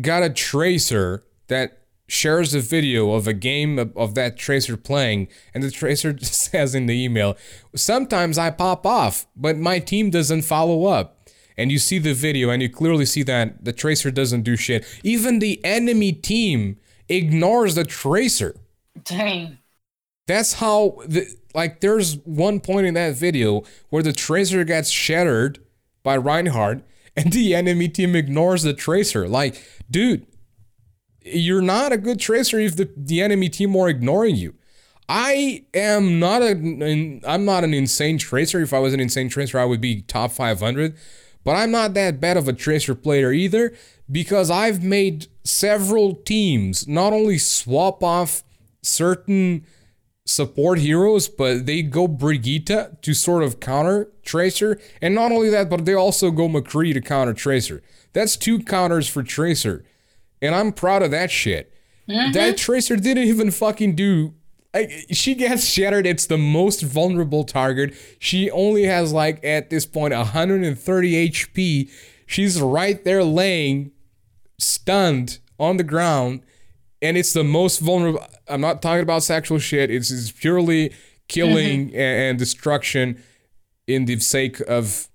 got a tracer that shares a video of a game of, of that tracer playing and the tracer says in the email sometimes i pop off but my team doesn't follow up and you see the video and you clearly see that the tracer doesn't do shit even the enemy team ignores the tracer Dang. that's how the like there's one point in that video where the tracer gets shattered by Reinhardt and the enemy team ignores the tracer. Like, dude, you're not a good tracer if the, the enemy team are ignoring you. I am not a I'm not an insane tracer. If I was an insane tracer, I would be top 500. But I'm not that bad of a tracer player either because I've made several teams not only swap off certain support heroes, but they go Brigitte to sort of counter Tracer. And not only that, but they also go McCree to counter Tracer. That's two counters for Tracer. And I'm proud of that shit. Mm-hmm. That Tracer didn't even fucking do. Like, she gets shattered. It's the most vulnerable target. She only has, like, at this point, 130 HP. She's right there laying, stunned on the ground and it's the most vulnerable. I'm not talking about sexual shit. It's, it's purely killing mm-hmm. and, and destruction in the sake of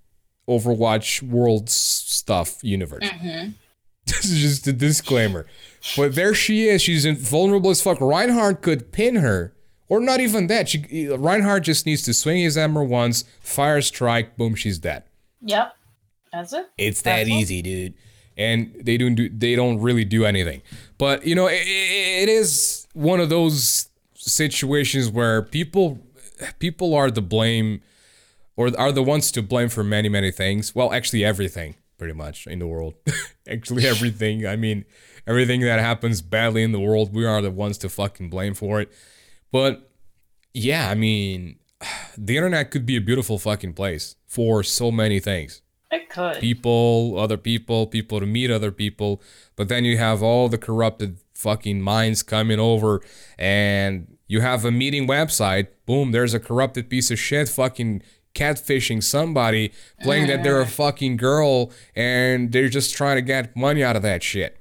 Overwatch world stuff universe. Mm-hmm. this is just a disclaimer. But there she is. She's vulnerable as fuck. Reinhardt could pin her, or not even that. She Reinhardt just needs to swing his hammer once, fire strike, boom, she's dead. Yep. That's it. It's that That's all. easy, dude. And they don't do they don't really do anything. But you know, it, it is one of those situations where people people are the blame or are the ones to blame for many many things. Well, actually everything pretty much in the world. actually everything. I mean, everything that happens badly in the world, we are the ones to fucking blame for it. But yeah, I mean, the internet could be a beautiful fucking place for so many things It could. people, other people, people to meet other people. But then you have all the corrupted fucking minds coming over and you have a meeting website. Boom, there's a corrupted piece of shit fucking catfishing somebody, playing that they're a fucking girl and they're just trying to get money out of that shit.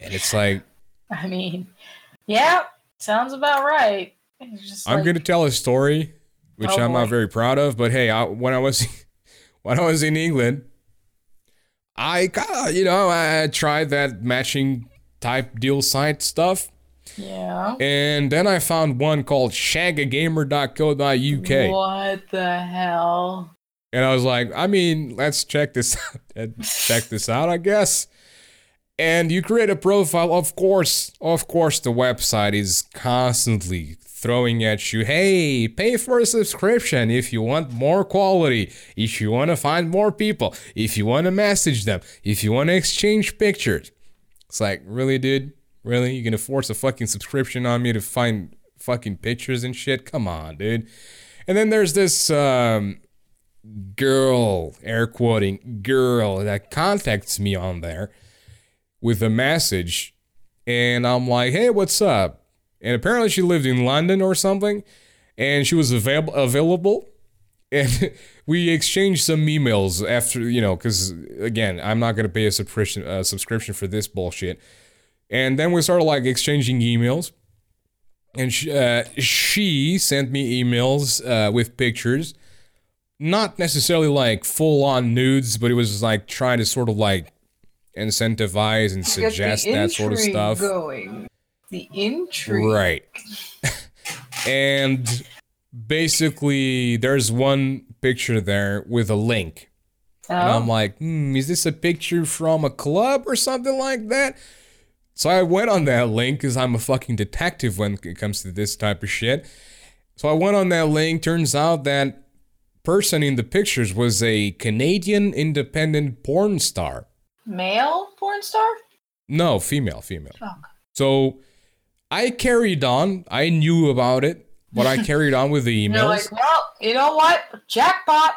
And it's like, I mean, yeah, sounds about right. I'm like, gonna tell a story, which Oh, I'm not very proud of. But hey, I, when I was when I was in England, I you know I tried that matching type deal site stuff, Yeah. and then I found one called shagagamer.co.uk, What the hell? and I was like, I mean, let's check this out. check this out, I guess. And you create a profile, of course. Of course, the website is constantly throwing at you, hey, pay for a subscription if you want more quality, if you want to find more people, if you want to message them, if you want to exchange pictures. It's like, really, dude? Really? You're gonna force a fucking subscription on me to find fucking pictures and shit? Come on, dude. And then there's this um, girl, air quoting, girl that contacts me on there with a message. And I'm like, hey, what's up? And apparently she lived in London or something. And she was avail- available. And we exchanged some emails after, you know, because again, I'm not going to pay a subscription, uh, subscription for this bullshit. And then we started like exchanging emails. And she, uh, she sent me emails uh, with pictures not necessarily like full on nudes, but it was like trying to sort of like incentivize and suggest that sort of stuff. Going. The intrigue. Right. and basically, there's one picture there with a link. And Oh, I'm like, hmm, is this a picture from a club or something like that? So I went on that link because I'm a fucking detective when it comes to this type of shit. So I went on that link. Turns out that person in the pictures was a Canadian independent porn star. male porn star? No, female, female. Fuck. So I carried on. I knew about it, but I carried on with the You're emails. like, well, you know what? Jackpot.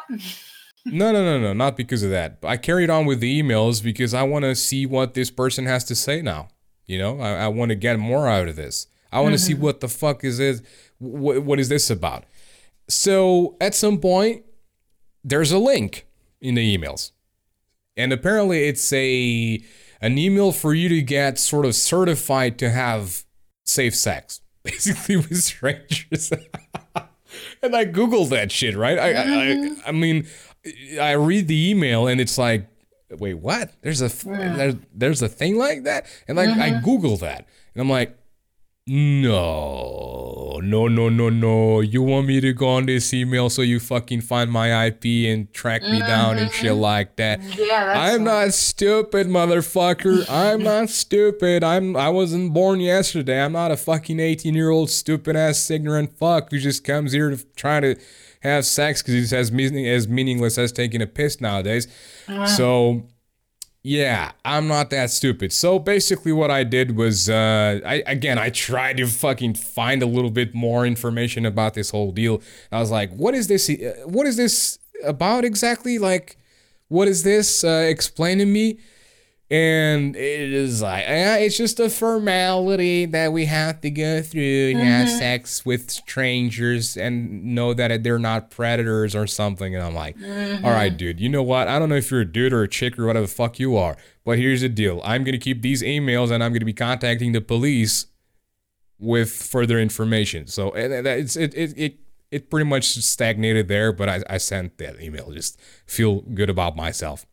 No, no, no, no, not because of that. I carried on with the emails because I want to see what this person has to say now. You know, I, I want to get more out of this. I want to see mm-hmm. what the fuck is this? What, what is this about? So at some point, there's a link in the emails, and apparently it's a an email for you to get sort of certified to have safe sex, basically with strangers. and I googled that shit, right? I, I, I, mm-hmm. I mean, I read the email and it's like, wait, what? There's a there's, there's a thing like that, and like I mm-hmm. Google that, and I'm like, no, no, no, no, no. You want me to go on this email so you fucking find my IP and track me down and shit mm-hmm. like that? Yeah, that's I'm not stupid, motherfucker. I'm not stupid. I'm I wasn't born yesterday. I'm not a fucking 18 year old stupid ass ignorant fuck who just comes here to try to have sex because it's as meaning as meaningless as taking a piss nowadays. So yeah, I'm not that stupid. So basically, what I did was, uh, I again, I tried to fucking find a little bit more information about this whole deal. I was like, what is this? uh, What is this about exactly? Like, what is this? Uh, explain to me. And it is like, eh, it's just a formality that we have to go through and have sex with strangers and know that they're not predators or something. And I'm like, all right, dude, you know what? I don't know if you're a dude or a chick or whatever the fuck you are, but here's the deal. I'm going to keep these emails and I'm going to be contacting the police with further information. So and it's, it, it, it, it pretty much stagnated there, but I, I sent that email. Just feel good about myself.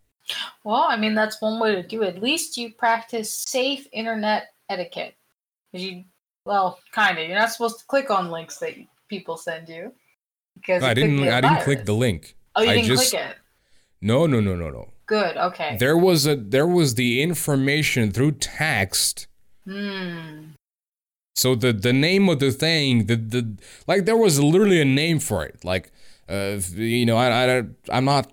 Well, I mean, that's one way to do it. At least you practice safe internet etiquette. You, well, kind of. You're not supposed to click on links that people send you because I didn't. I didn't click the link. Oh, you I didn't just click it. no, no, no, no, no. Good. Okay. There was a there was the information through text. Hmm. So the the name of the thing, the the like, there was literally a name for it. Like, uh, you know, I I I'm not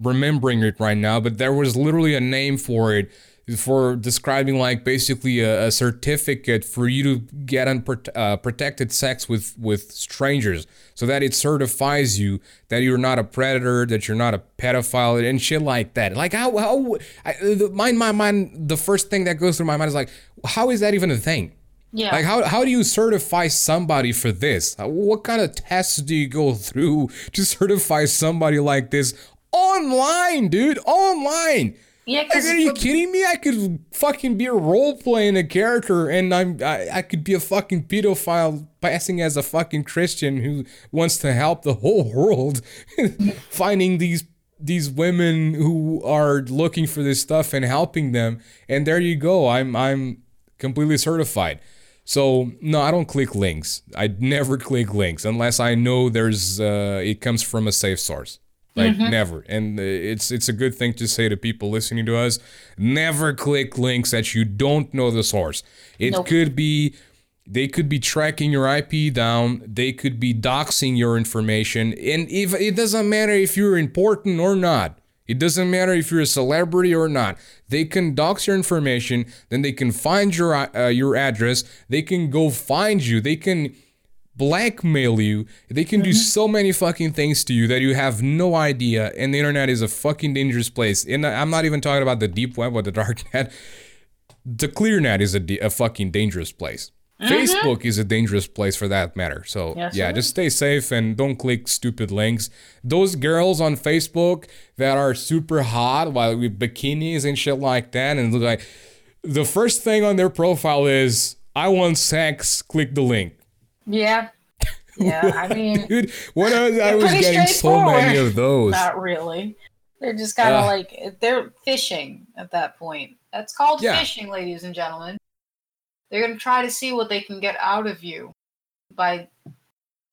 remembering it right now, but there was literally a name for it for describing like basically a, a certificate for you to get unprotected uh, protected sex with with strangers so that it certifies you that you're not a predator that you're not a pedophile and shit like that like how, how I, the, my, my mind the first thing that goes through my mind is like how is that even a thing Yeah. like how, how do you certify somebody for this? What kind of tests do you go through to certify somebody like this online, dude? Online. yeah. Like, are you kidding me? I could fucking be a role playing a character, and I'm I, I could be a fucking pedophile passing as a fucking Christian who wants to help the whole world, finding these these women who are looking for this stuff and helping them. And there you go. I'm I'm completely certified. So no, I don't click links. I never click links unless I know there's uh, it comes from a safe source. Like never, and it's it's a good thing to say to people listening to us. Never click links that you don't know the source. It Nope. could be they could be tracking your IP down. They could be doxing your information, and if it doesn't matter if you're important or not. It doesn't matter if you're a celebrity or not. They can dox your information, then they can find your uh, your address. They can go find you. They can blackmail you. They can do mm-hmm. so many fucking things to you that you have no idea. And the internet is a fucking dangerous place. And I'm not even talking about the deep web or the dark net. The clear net is a, a fucking dangerous place. Mm-hmm. Facebook is a dangerous place for that matter. So Yes, yeah, just stay safe and don't click stupid links. Those girls on Facebook that are super hot while with bikinis and shit like that and look like the first thing on their profile is I want sex, click the link. Yeah. Yeah. I mean, Dude, what I was, I was getting so many of those. not really. They're just kind of Ugh. like they're fishing at that point. That's called Yeah. fishing, ladies and gentlemen. They're gonna try to see what they can get out of you by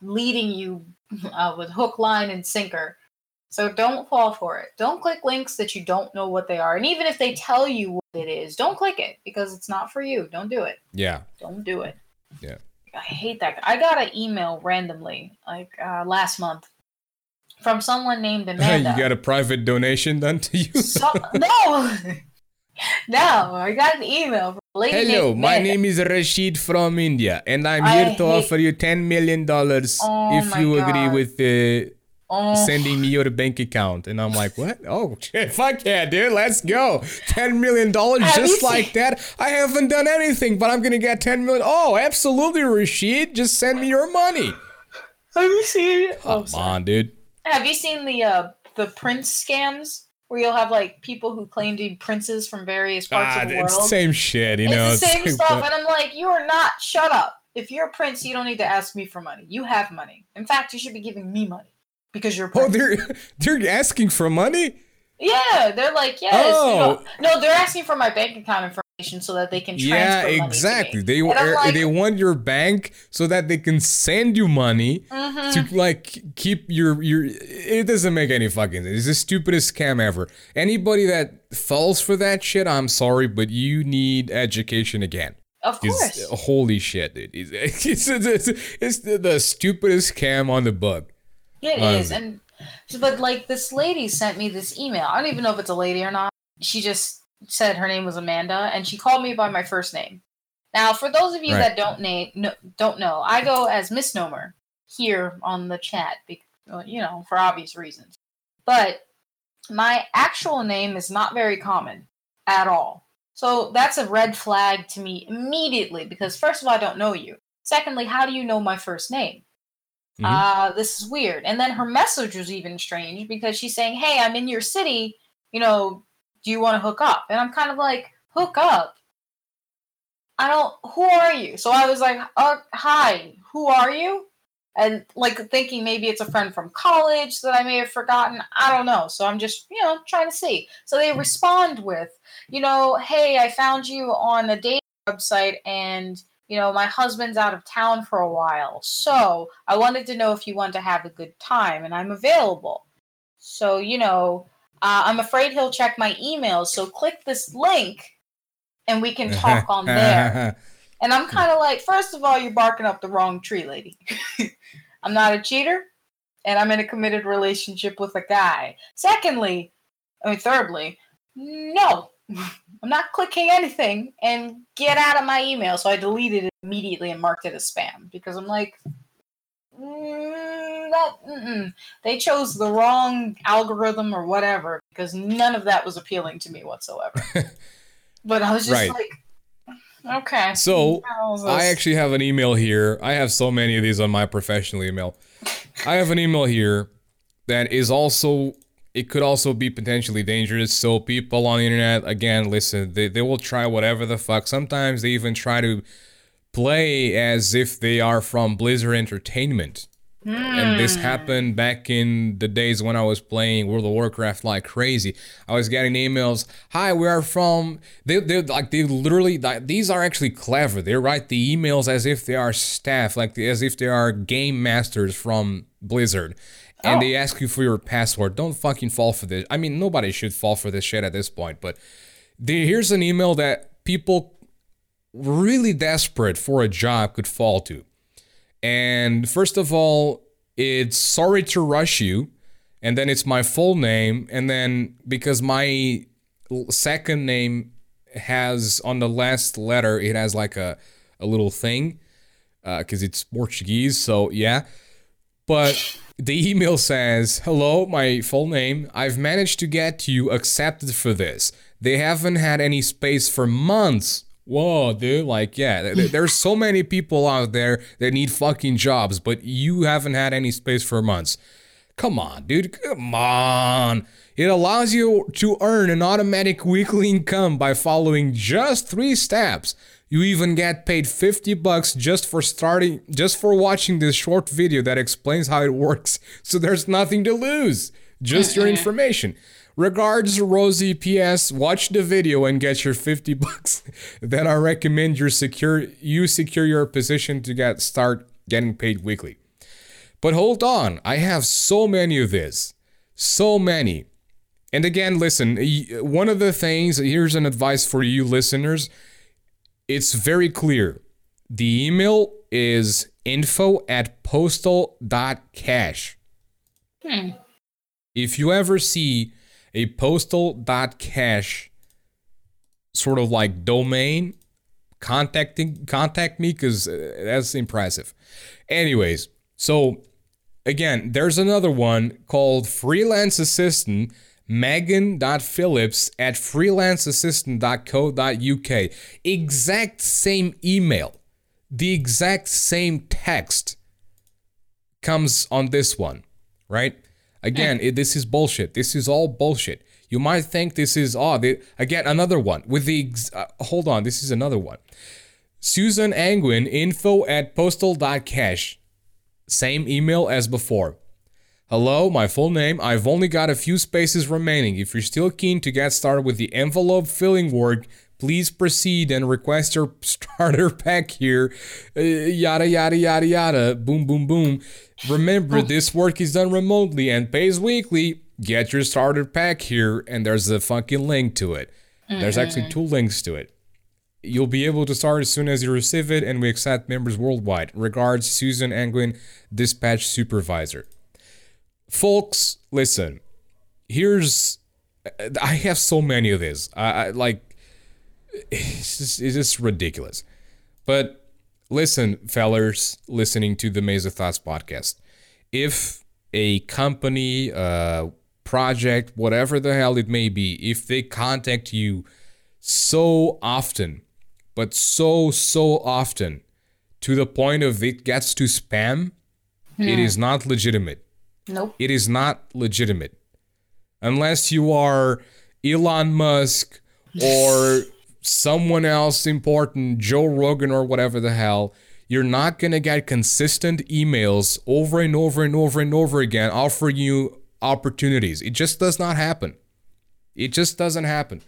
leading you uh, with hook, line, and sinker. So don't fall for it. Don't click links that you don't know what they are. And even if they tell you what it is, don't click it because it's not for you. Don't do it. Yeah. Don't do it. Yeah. I hate that. I got an email randomly, like uh, last month, from someone named Amanda. you got a private donation done to you? So- no, no. I got an email from a lady Hello, named my Amanda. name is Rashid from India, and I'm I here to hate- offer you ten million dollars if my you agree God. with uh, Oh, sending me your bank account. And I'm like, what? Oh, shit, fuck yeah, dude, let's go. $10 million just like that. I haven't done anything, but I'm going to get $10 million. Oh, absolutely, Rashid. Just send me your money. have you seen? Oh, Come sorry. on, dude. Have you seen the uh the prince scams where you'll have like people who claim to be princes from various parts Ah, of the world. it's the same shit, you it's know. the same like, stuff, what- and I'm like, you are not. Shut up. If you're a prince, you don't need to ask me for money. You have money. In fact, you should be giving me money because you're Oh, they're they're asking for money. yeah, they're like, yes. you know- Oh. no, they're asking for my bank account information so that they can transfer Yeah, exactly. They like, they want your bank so that they can send you money mhm. to like keep your your. It doesn't make any fucking sense. It's the stupidest scam ever. Anybody that falls for that shit, I'm sorry, but you need education again. of course. It's, holy shit, dude! It's, it's, it's, it's the stupidest scam on the book. It Um, is, and but like this lady sent me this email. I don't even know if it's a lady or not. She just said her name was Amanda, and she called me by my first name. Now, for those of you Right. that don't name no, don't know, I go as misnomer here on the chat, bec- uh, you know, for obvious reasons. But my actual name is not very common at all. So that's a red flag to me immediately because first of all, I don't know you. Secondly, how do you know my first name? Mhm. uh, this is weird. And then her message was even strange because she's saying, Hey, I'm in your city, you know, do you want to hook up? And I'm kind of like, Hook up? I don't, who are you? So I was like, uh, Hi, who are you? And like thinking maybe it's a friend from college that I may have forgotten. I don't know. So I'm just, you know, trying to see. So they respond with, you know, Hey, I found you on a dating website and you know, my husband's out of town for a while. So I wanted to know if you want to have a good time and I'm available. So, you know, uh, I'm afraid he'll check my emails. So click this link and we can talk on there. And I'm kind of like, first of all, you're barking up the wrong tree, lady. I'm not a cheater and I'm in a committed relationship with a guy. Secondly, I mean, thirdly, no, I'm not clicking anything and get out of my email. So I deleted it immediately and marked it as spam because I'm like, mm, that, mm-mm. they chose the wrong algorithm or whatever because none of that was appealing to me whatsoever. but I was just Right. like, okay. So, I actually have an email here. I have so many of these on my professional email. I have an email here that is also it could also be potentially dangerous. So people on the internet, again, listen, they, they will try whatever the fuck. Sometimes they even try to play as if they are from Blizzard Entertainment. And this Hmm. happened back in the days when I was playing World of Warcraft like crazy. I was getting emails, "Hi, we are from." They they like they literally like, these are actually clever. They write the emails as if they are staff, like as if they are game masters from Blizzard, and Oh. they ask you for your password. Don't fucking fall for this. I mean, nobody should fall for this shit at this point. But the, here's an email that people really desperate for a job could fall to. And first of all, it's sorry to rush you. And then it's my full name. And then because my second name has on the last letter, it has like a, a little thing uh, because it's Portuguese. So yeah. But the email says, Hello, my full name. I've managed to get you accepted for this. They haven't had any space for months. Whoa, dude. Like, yeah, th- th- there's so many people out there that need fucking jobs, but you haven't had any space for months. Come on, dude. Come on. It allows you to earn an automatic weekly income by following just three steps. You even get paid 50 bucks just for starting just for watching this short video that explains how it works. So there's nothing to lose. Just your information. Regards, Rosie. P.S. Watch the video and get your 50 bucks. then I recommend you secure you secure your position to get start getting paid weekly. But hold on, I have so many of this. So many. And again, listen, one of the things, here's an advice for you listeners. It's very clear. The email is info at postal.cash. Hmm. If you ever see a postal.cash sort of like domain, contacting contact me because that's impressive. Anyways, so again, there's another one called Freelance Assistant, megan.phillips at freelanceassistant.co.uk. Exact same email, the exact same text comes on this one, right? Again, it, this is bullshit. This is all bullshit. You might think this is odd. Oh, again, another one with the. Ex- uh, hold on, this is another one. Susan Angwin, info at postal.cash. Same email as before. Hello, my full name. I've only got a few spaces remaining. If you're still keen to get started with the envelope filling work, please proceed and request your starter pack here. Uh, yada, yada, yada, yada. Boom, boom, boom. Remember, this work is done remotely and pays weekly. Get your starter pack here, and there's a fucking link to it. There's actually two links to it. You'll be able to start as soon as you receive it, and we accept members worldwide. Regards, Susan Angwin, Dispatch Supervisor. Folks, listen. Here's, I have so many of these. I, I like, it's just, it's just ridiculous. But listen, fellers, listening to the Maze of Thoughts podcast. If a company, uh, project, whatever the hell it may be, if they contact you so often but so so often to the point of it gets to spam it is not legitimate Nope. it is not legitimate unless you are elon musk or someone else important joe rogan or whatever the hell you're not going to get consistent emails over and over and over and over again offering you opportunities it just does not happen it just doesn't happen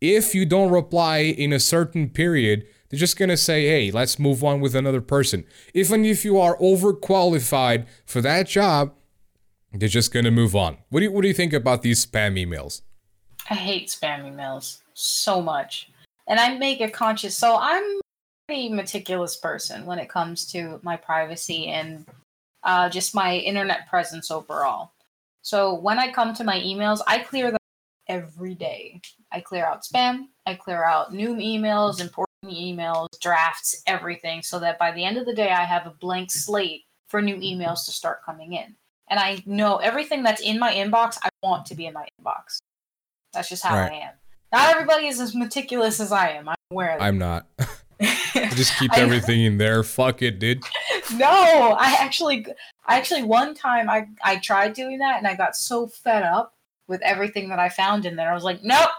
if you don't reply in a certain period, they're just gonna say, hey, let's move on with another person. Even if you are overqualified for that job, they're just gonna move on. What do you what do you think about these spam emails? I hate spam emails so much. And I make a conscious so I'm a pretty meticulous person when it comes to my privacy and uh, just my internet presence overall. So when I come to my emails, I clear them every day. I clear out spam, I clear out new emails, important emails, drafts, everything, so that by the end of the day, I have a blank slate for new emails to start coming in. And I know everything that's in my inbox, I want to be in my inbox. That's just how Right. I am. Not everybody is as meticulous as I am. I'm aware of that. I'm not. I just keep everything in there. Fuck it, dude. no, I actually, I actually one time I I tried doing that and I got so fed up with everything that I found in there. I was like, nope,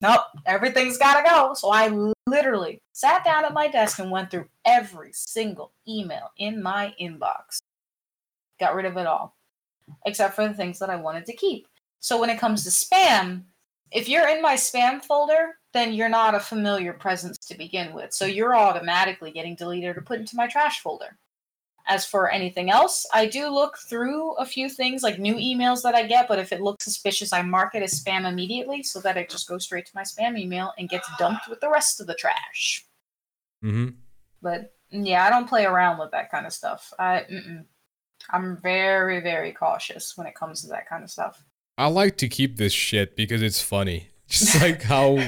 nope, everything's got to go. So I literally sat down at my desk and went through every single email in my inbox. Got rid of it all, except for the things that I wanted to keep. So when it comes to spam, if you're in my spam folder, then you're not a familiar presence to begin with. So you're automatically getting deleted or put into my trash folder. As for anything else, I do look through a few things like new emails that I get, but if it looks suspicious, I mark it as spam immediately so that it just goes straight to my spam email and gets dumped with the rest of the trash. Mm-hmm. But yeah, I don't play around with that kind of stuff. I, mm-mm. I'm very, very cautious when it comes to that kind of stuff. I like to keep this shit because it's funny. Just like how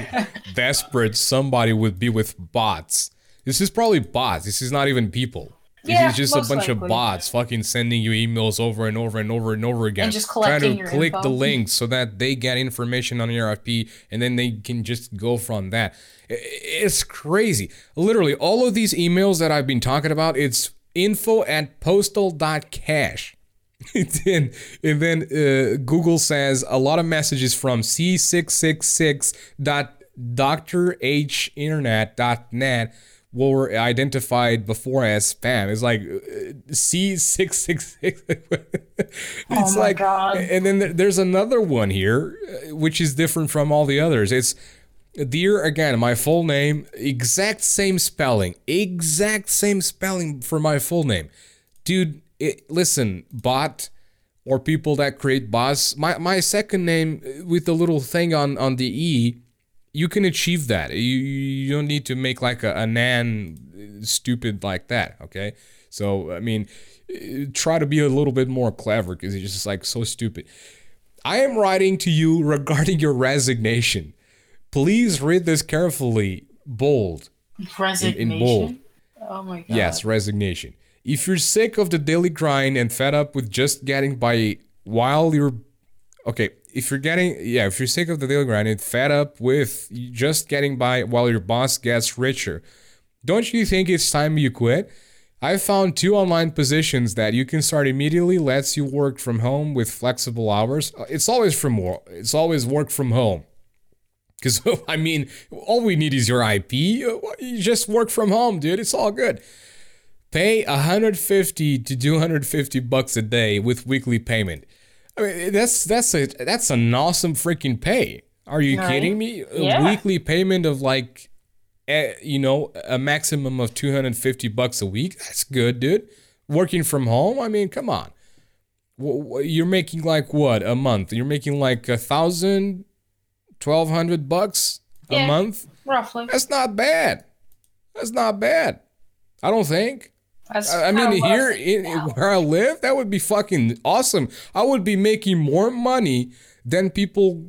desperate somebody would be with bots. This is probably bots. This is not even people. This Yeah, is just a bunch of bots fucking sending you emails over and over and over and over again. And just trying to click info. the links so that they get information on your RFP and then they can just go from that. It's crazy. Literally, all of these emails that I've been talking about, it's info at postal.cash. and then, and then uh, Google says a lot of messages from c666.drhinternet.net were identified before as spam. It's like uh, C666. it's Oh my like, God. and then there's another one here, uh, which is different from all the others. It's Dear again, my full name, exact same spelling, exact same spelling for my full name. Dude, it, listen, bot or people that create bots, my, my second name uh, with the little thing on, on the E, you can achieve that. You, you don't need to make like a, a nan uh, stupid like that, okay? So, I mean, uh, try to be a little bit more clever because it's just like so stupid. I am writing to you regarding your resignation. Please read this carefully. Bold. Resignation. In bold. Oh my god. Yes, resignation. If you're sick of the daily grind and fed up with just getting by while you're okay, if you're getting yeah, if you're sick of the daily grind and fed up with just getting by while your boss gets richer, don't you think it's time you quit? I found two online positions that you can start immediately. Lets you work from home with flexible hours. It's always from work. It's always work from home. Because I mean, all we need is your IP. You just work from home, dude. It's all good. Pay 150 to 250 bucks a day with weekly payment. I mean, that's that's a that's an awesome freaking pay. Are you kidding me? A weekly payment of like, eh, you know, a maximum of 250 bucks a week. That's good, dude. Working from home. I mean, come on. You're making like what a month? You're making like a thousand, twelve hundred bucks a Yeah. month. Roughly. That's not bad. That's not bad. I don't think. That's I I mean, here in, where I live, that would be fucking awesome. I would be making more money than people,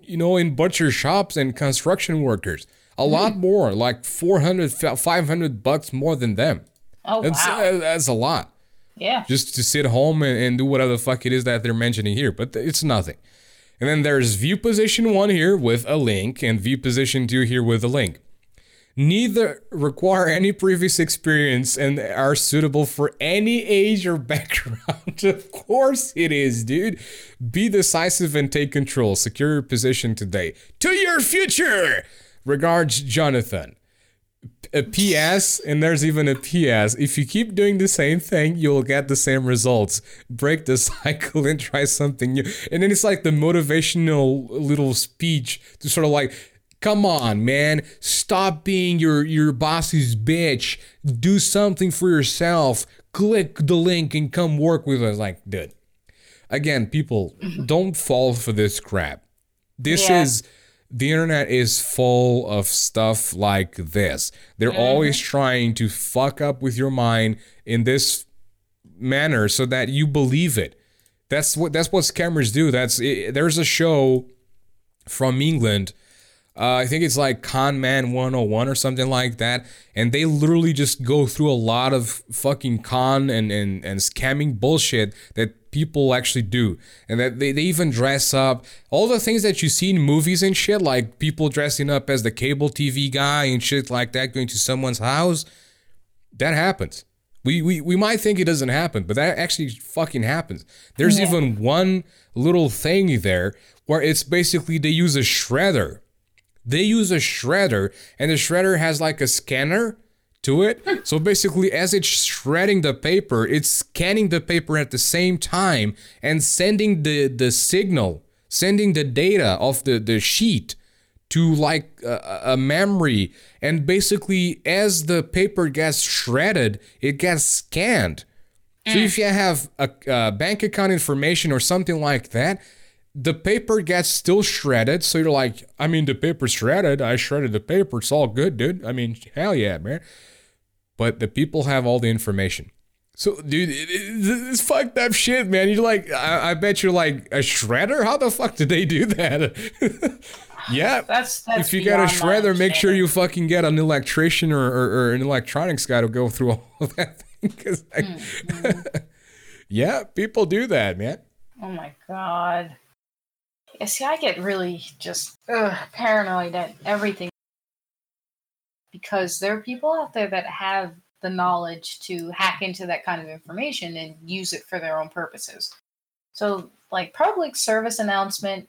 you know, in butcher shops and construction workers. A Hmm. lot more, like 400, 500 bucks more than them. Oh That's, wow. uh, that's a lot. yeah. Just to sit home and, and do whatever the fuck it is that they're mentioning here, but it's nothing. And then there's view position one here with a link, and view position two here with a link. Neither require any previous experience and are suitable for any age or background. of course it is, dude. Be decisive and take control. Secure your position today. To your future! Regards, Jonathan. A PS, and there's even a PS. If you keep doing the same thing, you'll get the same results. Break the cycle and try something new. And then it's like the motivational little speech to sort of like, come on, man, stop being your your boss's bitch. Do something for yourself. Click the link and come work with us. Like, dude. Again, people, mm-hmm. don't fall for this crap. This Yeah. is the internet is full of stuff like this. They're always trying to fuck up with your mind in this manner so that you believe it. That's what that's what scammers do. That's it, there's a show from England. Uh, I think it's like Con Man 101 or something like that. And they literally just go through a lot of fucking con and, and, and scamming bullshit that people actually do. And that they, they even dress up. All the things that you see in movies and shit, like people dressing up as the cable TV guy and shit like that, going to someone's house, that happens. We, we, we might think it doesn't happen, but that actually fucking happens. There's Yeah. even one little thing there where it's basically they use a shredder. They use a shredder, and the shredder has like a scanner to it. So basically, as it's shredding the paper, it's scanning the paper at the same time and sending the, the signal, sending the data of the, the sheet to like a, a memory. And basically, as the paper gets shredded, it gets scanned. So mm. if you have a, a bank account information or something like that, the paper gets still shredded. So you're like, I mean, the paper's shredded. I shredded the paper. It's all good, dude. I mean, hell yeah, man. But the people have all the information. So, dude, it, it, it's fucked up shit, man. You're like, I, I bet you're like a shredder. How the fuck did they do that? yeah. That's that's. if you got a shredder, make sure you fucking get an electrician or, or, or an electronics guy to go through all of that thing. 'cause I- Mm-hmm. yeah, people do that, man. Oh my god. Yeah, see, I get really just ugh, paranoid at everything because there are people out there that have the knowledge to hack into that kind of information and use it for their own purposes. So, like, public service announcement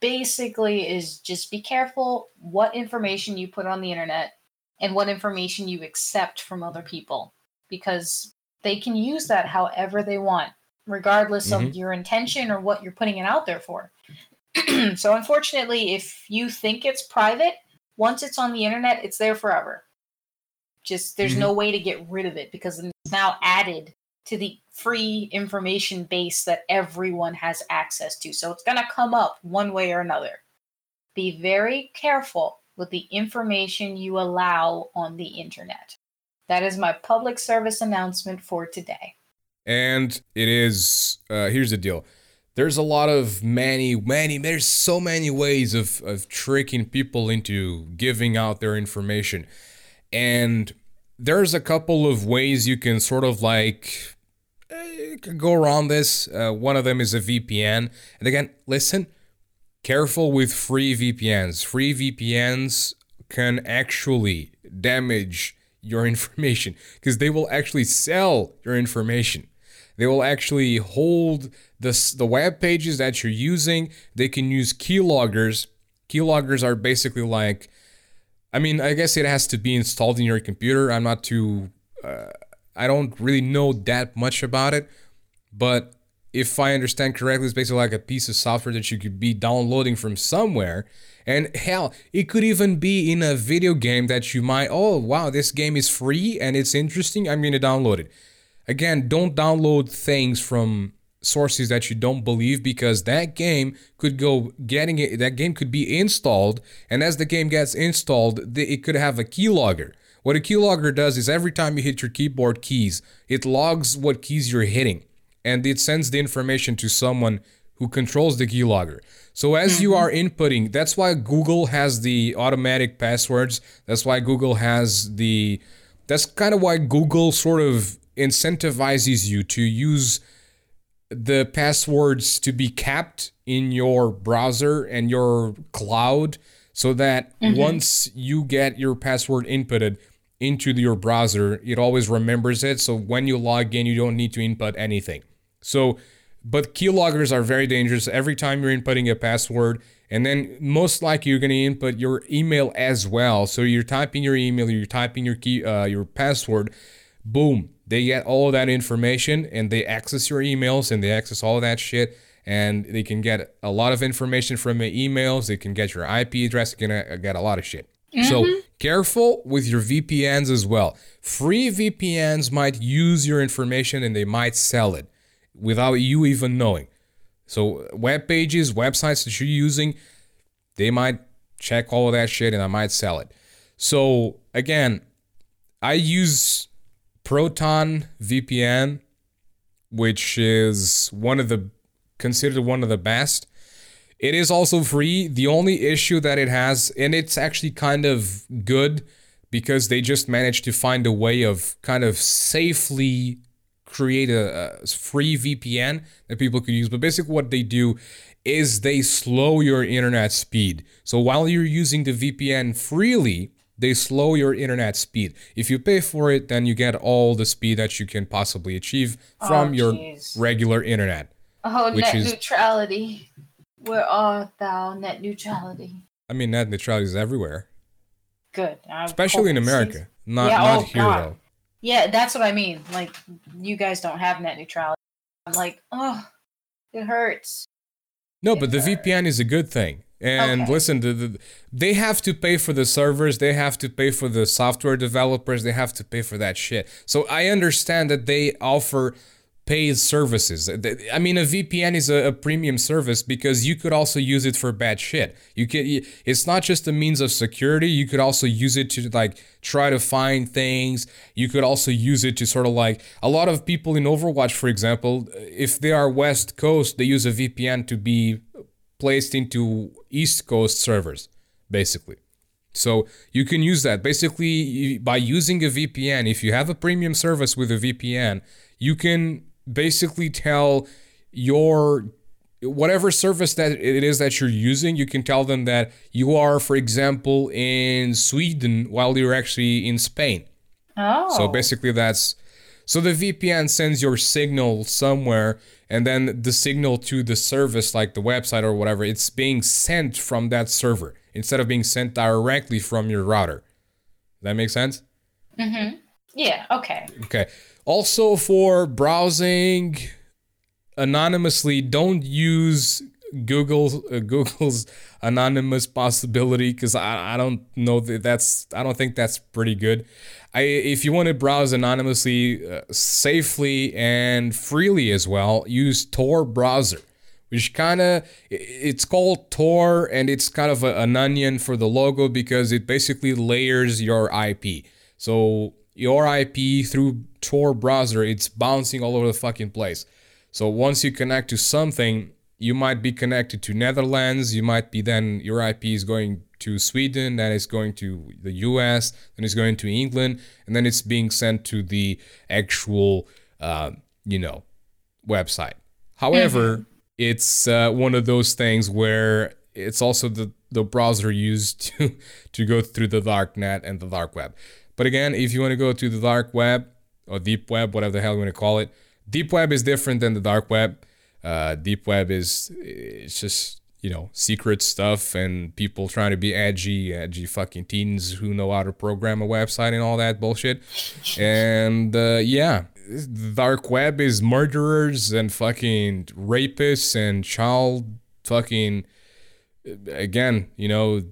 basically is just be careful what information you put on the internet and what information you accept from other people because they can use that however they want regardless of Mhm. your intention or what you're putting it out there for. so unfortunately, if you think it's private, once it's on the internet, it's there forever. Just there's no way to get rid of it because it's now added to the free information base that everyone has access to. So it's going to come up one way or another. Be very careful with the information you allow on the internet. That is my public service announcement for today. And it is, uh, here's the deal. There's a lot of many, many, there's so many ways of, of tricking people into giving out their information. And there's a couple of ways you can sort of like eh, go around this. Uh, one of them is a VPN. And again, listen, careful with free VPNs. Free VPNs can actually damage your information because they will actually sell your information. They will actually hold the, the web pages that you're using. They can use keyloggers. Keyloggers are basically like, I mean, I guess it has to be installed in your computer. I'm not too, uh, I don't really know that much about it, but if I understand correctly, it's basically like a piece of software that you could be downloading from somewhere. And hell, it could even be in a video game that you might, oh, wow, this game is free and it's interesting. I'm going to download it. Again, don't download things from sources that you don't believe because that game could go getting it that game could be installed and as the game gets installed it could have a keylogger. What a keylogger does is every time you hit your keyboard keys it logs what keys you're hitting and it sends the information to someone who controls the keylogger. So as you mm-hmm. are inputting that's why google has the automatic passwords. That's why google has the that's kind of why google sort of incentivizes you to use the passwords to be kept in your browser and your cloud so that mm-hmm. once you get your password inputted into your browser, it always remembers it. So when you log in, you don't need to input anything. So, but keyloggers are very dangerous. Every time you're inputting a password, and then most likely you're going to input your email as well. So you're typing your email, you're typing your key, uh, your password. Boom, they get all of that information and they access your emails and they access all of that shit and they can get a lot of information from your emails. They can get your ip address. They can get a lot of shit. Mm-hmm. so careful with your vpns as well. Free vpns might use your information and they might sell it without you even knowing. So web pages websites that you're using they might check all of that shit and i might sell it. So again i use Proton VPN, which is one of the considered one of the best. It is also free. The only issue that it has, and it's actually kind of good because they just managed to find a way of kind of safely create a, a free VPN that people could use. But basically, what they do is they slow your internet speed. So while you're using the VPN freely, they slow your internet speed. If you pay for it, then you get all the speed that you can possibly achieve oh, from oh, your regular internet. Oh, net is, neutrality. Where art thou, net neutrality? I mean, net neutrality is everywhere. Good. I Especially in America. Not, yeah, not oh, here, God. though. Yeah, that's what I mean. Like, you guys don't have net neutrality. I'm like, oh, it hurts. No, it but hurts. the VPN is a good thing. And okay. listen, the, the, they have to pay for the servers, they have to pay for the software developers, they have to pay for that shit. So I understand that they offer paid services. I mean, a VPN is a, a, premium service because you could also use it for bad shit. You can. It's not just a means of security. You could also use it to like try to find things. You could also use it to sort of like a lot of people in Overwatch, for example, if they are West Coast, they use a VPN to be placed into East Coast servers, basically. So you can use that. Basically, by using a VPN, if you have a premium service with a VPN, you can basically tell your whatever service that it is that you're using, you can tell them that you are, for example, in Sweden while you're actually in Spain. Oh. So basically, that's so the VPN sends your signal somewhere and then the signal to the service like the website or whatever it's being sent from that server instead of being sent directly from your router. That make sense? Mm-hmm. Yeah okay. Okay. Also for browsing anonymously don't use google uh, google's anonymous possibility because I, I don't know that that's i don't think that's pretty good I, if you want to browse anonymously, uh, safely, and freely as well, use Tor browser, which kind of it's called Tor, and it's kind of a, an onion for the logo because it basically layers your IP. So your IP through Tor browser, it's bouncing all over the fucking place. So once you connect to something, you might be connected to Netherlands. You might be then your IP is going to Sweden, then it's going to the US, then it's going to England, and then it's being sent to the actual, uh, you know, website. However, it's uh, one of those things where it's also the, the browser used to, to go through the dark net and the dark web. But again, if you want to go to the dark web or deep web, whatever the hell you want to call it, deep web is different than the dark web. Uh, deep web is it's just you know secret stuff and people trying to be edgy, edgy fucking teens who know how to program a website and all that bullshit. And uh, yeah, dark web is murderers and fucking rapists and child fucking again, you know,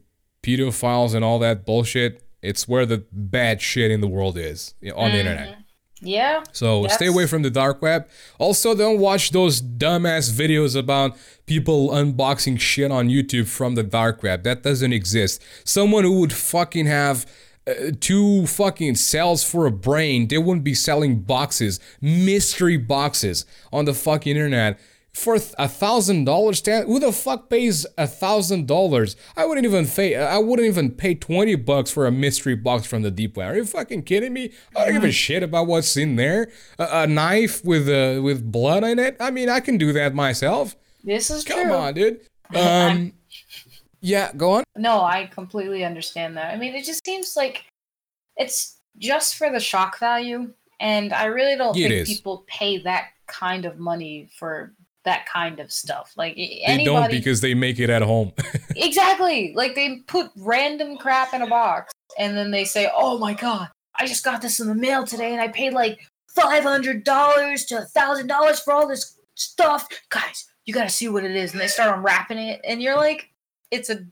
pedophiles and all that bullshit. It's where the bad shit in the world is on the internet. Yeah. So stay away from the dark web. Also, don't watch those dumbass videos about people unboxing shit on YouTube from the dark web. That doesn't exist. Someone who would fucking have uh, two fucking cells for a brain, they wouldn't be selling boxes, mystery boxes on the fucking internet for a thousand dollars stand who the fuck pays a thousand dollars? I wouldn't even pay i wouldn't even pay 20 bucks for a mystery box from the deep web. Are you fucking kidding me? I don't give a shit about what's in there. A, a knife with uh, with blood in it? I mean i can do that myself. This is come true. on dude. Um yeah go on. No, I completely understand that. I mean, it just seems like it's just for the shock value, and I really don't It think is. people pay that kind of money for that kind of stuff. Like they anybody, don't because they make it at home exactly. Like they put random crap in a box, and then they say, "Oh my god, I just got this in the mail today, and I paid like five hundred dollars to thousand dollars for all this stuff, guys." You gotta see what it is, and they start unwrapping it, and you're like, "It's a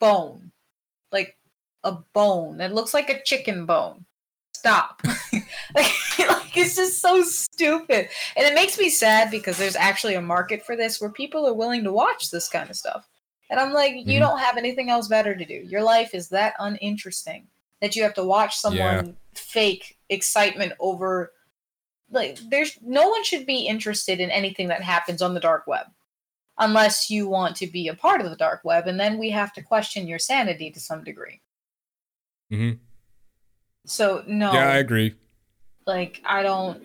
bone, like a bone. It looks like a chicken bone." Stop. like, like, it's just so stupid. And it makes me sad because there's actually a market for this where people are willing to watch this kind of stuff. And I'm like, you Mhm. don't have anything else better to do. Your life is that uninteresting that you have to watch someone fake excitement over like there's no one should be interested in anything that happens on the dark web unless you want to be a part of the dark web and then we have to question your sanity to some degree. hmm So no yeah i agree like i don't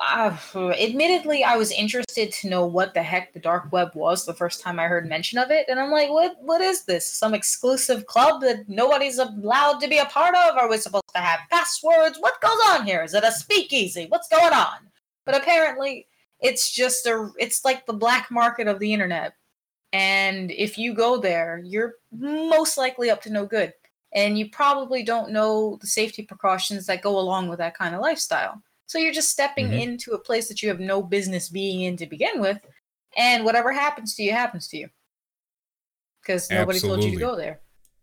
I, admittedly i was interested to know what the heck the dark web was the first time i heard mention of it and i'm like what what is this? Some exclusive club that nobody's allowed to be a part of? Are we supposed to have passwords? What goes on here? Is it a speakeasy? What's going on? But apparently it's just a it's like the black market of the internet and if you go there you're most likely up to no good and you probably don't know the safety precautions that go along with that kind of lifestyle. So you're just stepping Mhm. into a place that you have no business being in to begin with, and whatever happens to you happens to you because nobody told you to go there.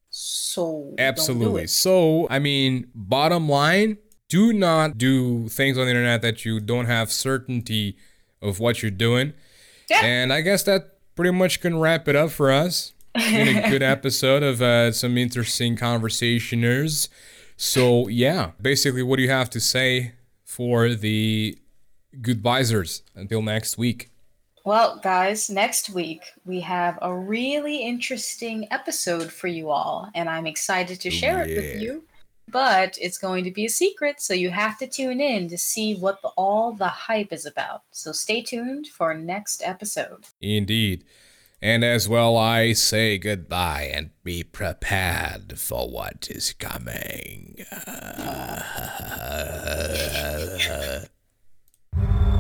So do Absolutely. it. So, I mean, bottom line, do not do things on the internet that you don't have certainty of what you're doing. Yeah. And I guess that pretty much can wrap it up for us. It's been a good episode of uh, some interesting conversationers. So, yeah, basically, what do you have to say for the goodbysers until next week? Well, guys, next week we have a really interesting episode for you all, and I'm excited to share it with you. But it's going to be a secret, so you have to tune in to see what the, all the hype is about. So stay tuned for next episode. Indeed. And as well, I say goodbye and be prepared for what is coming.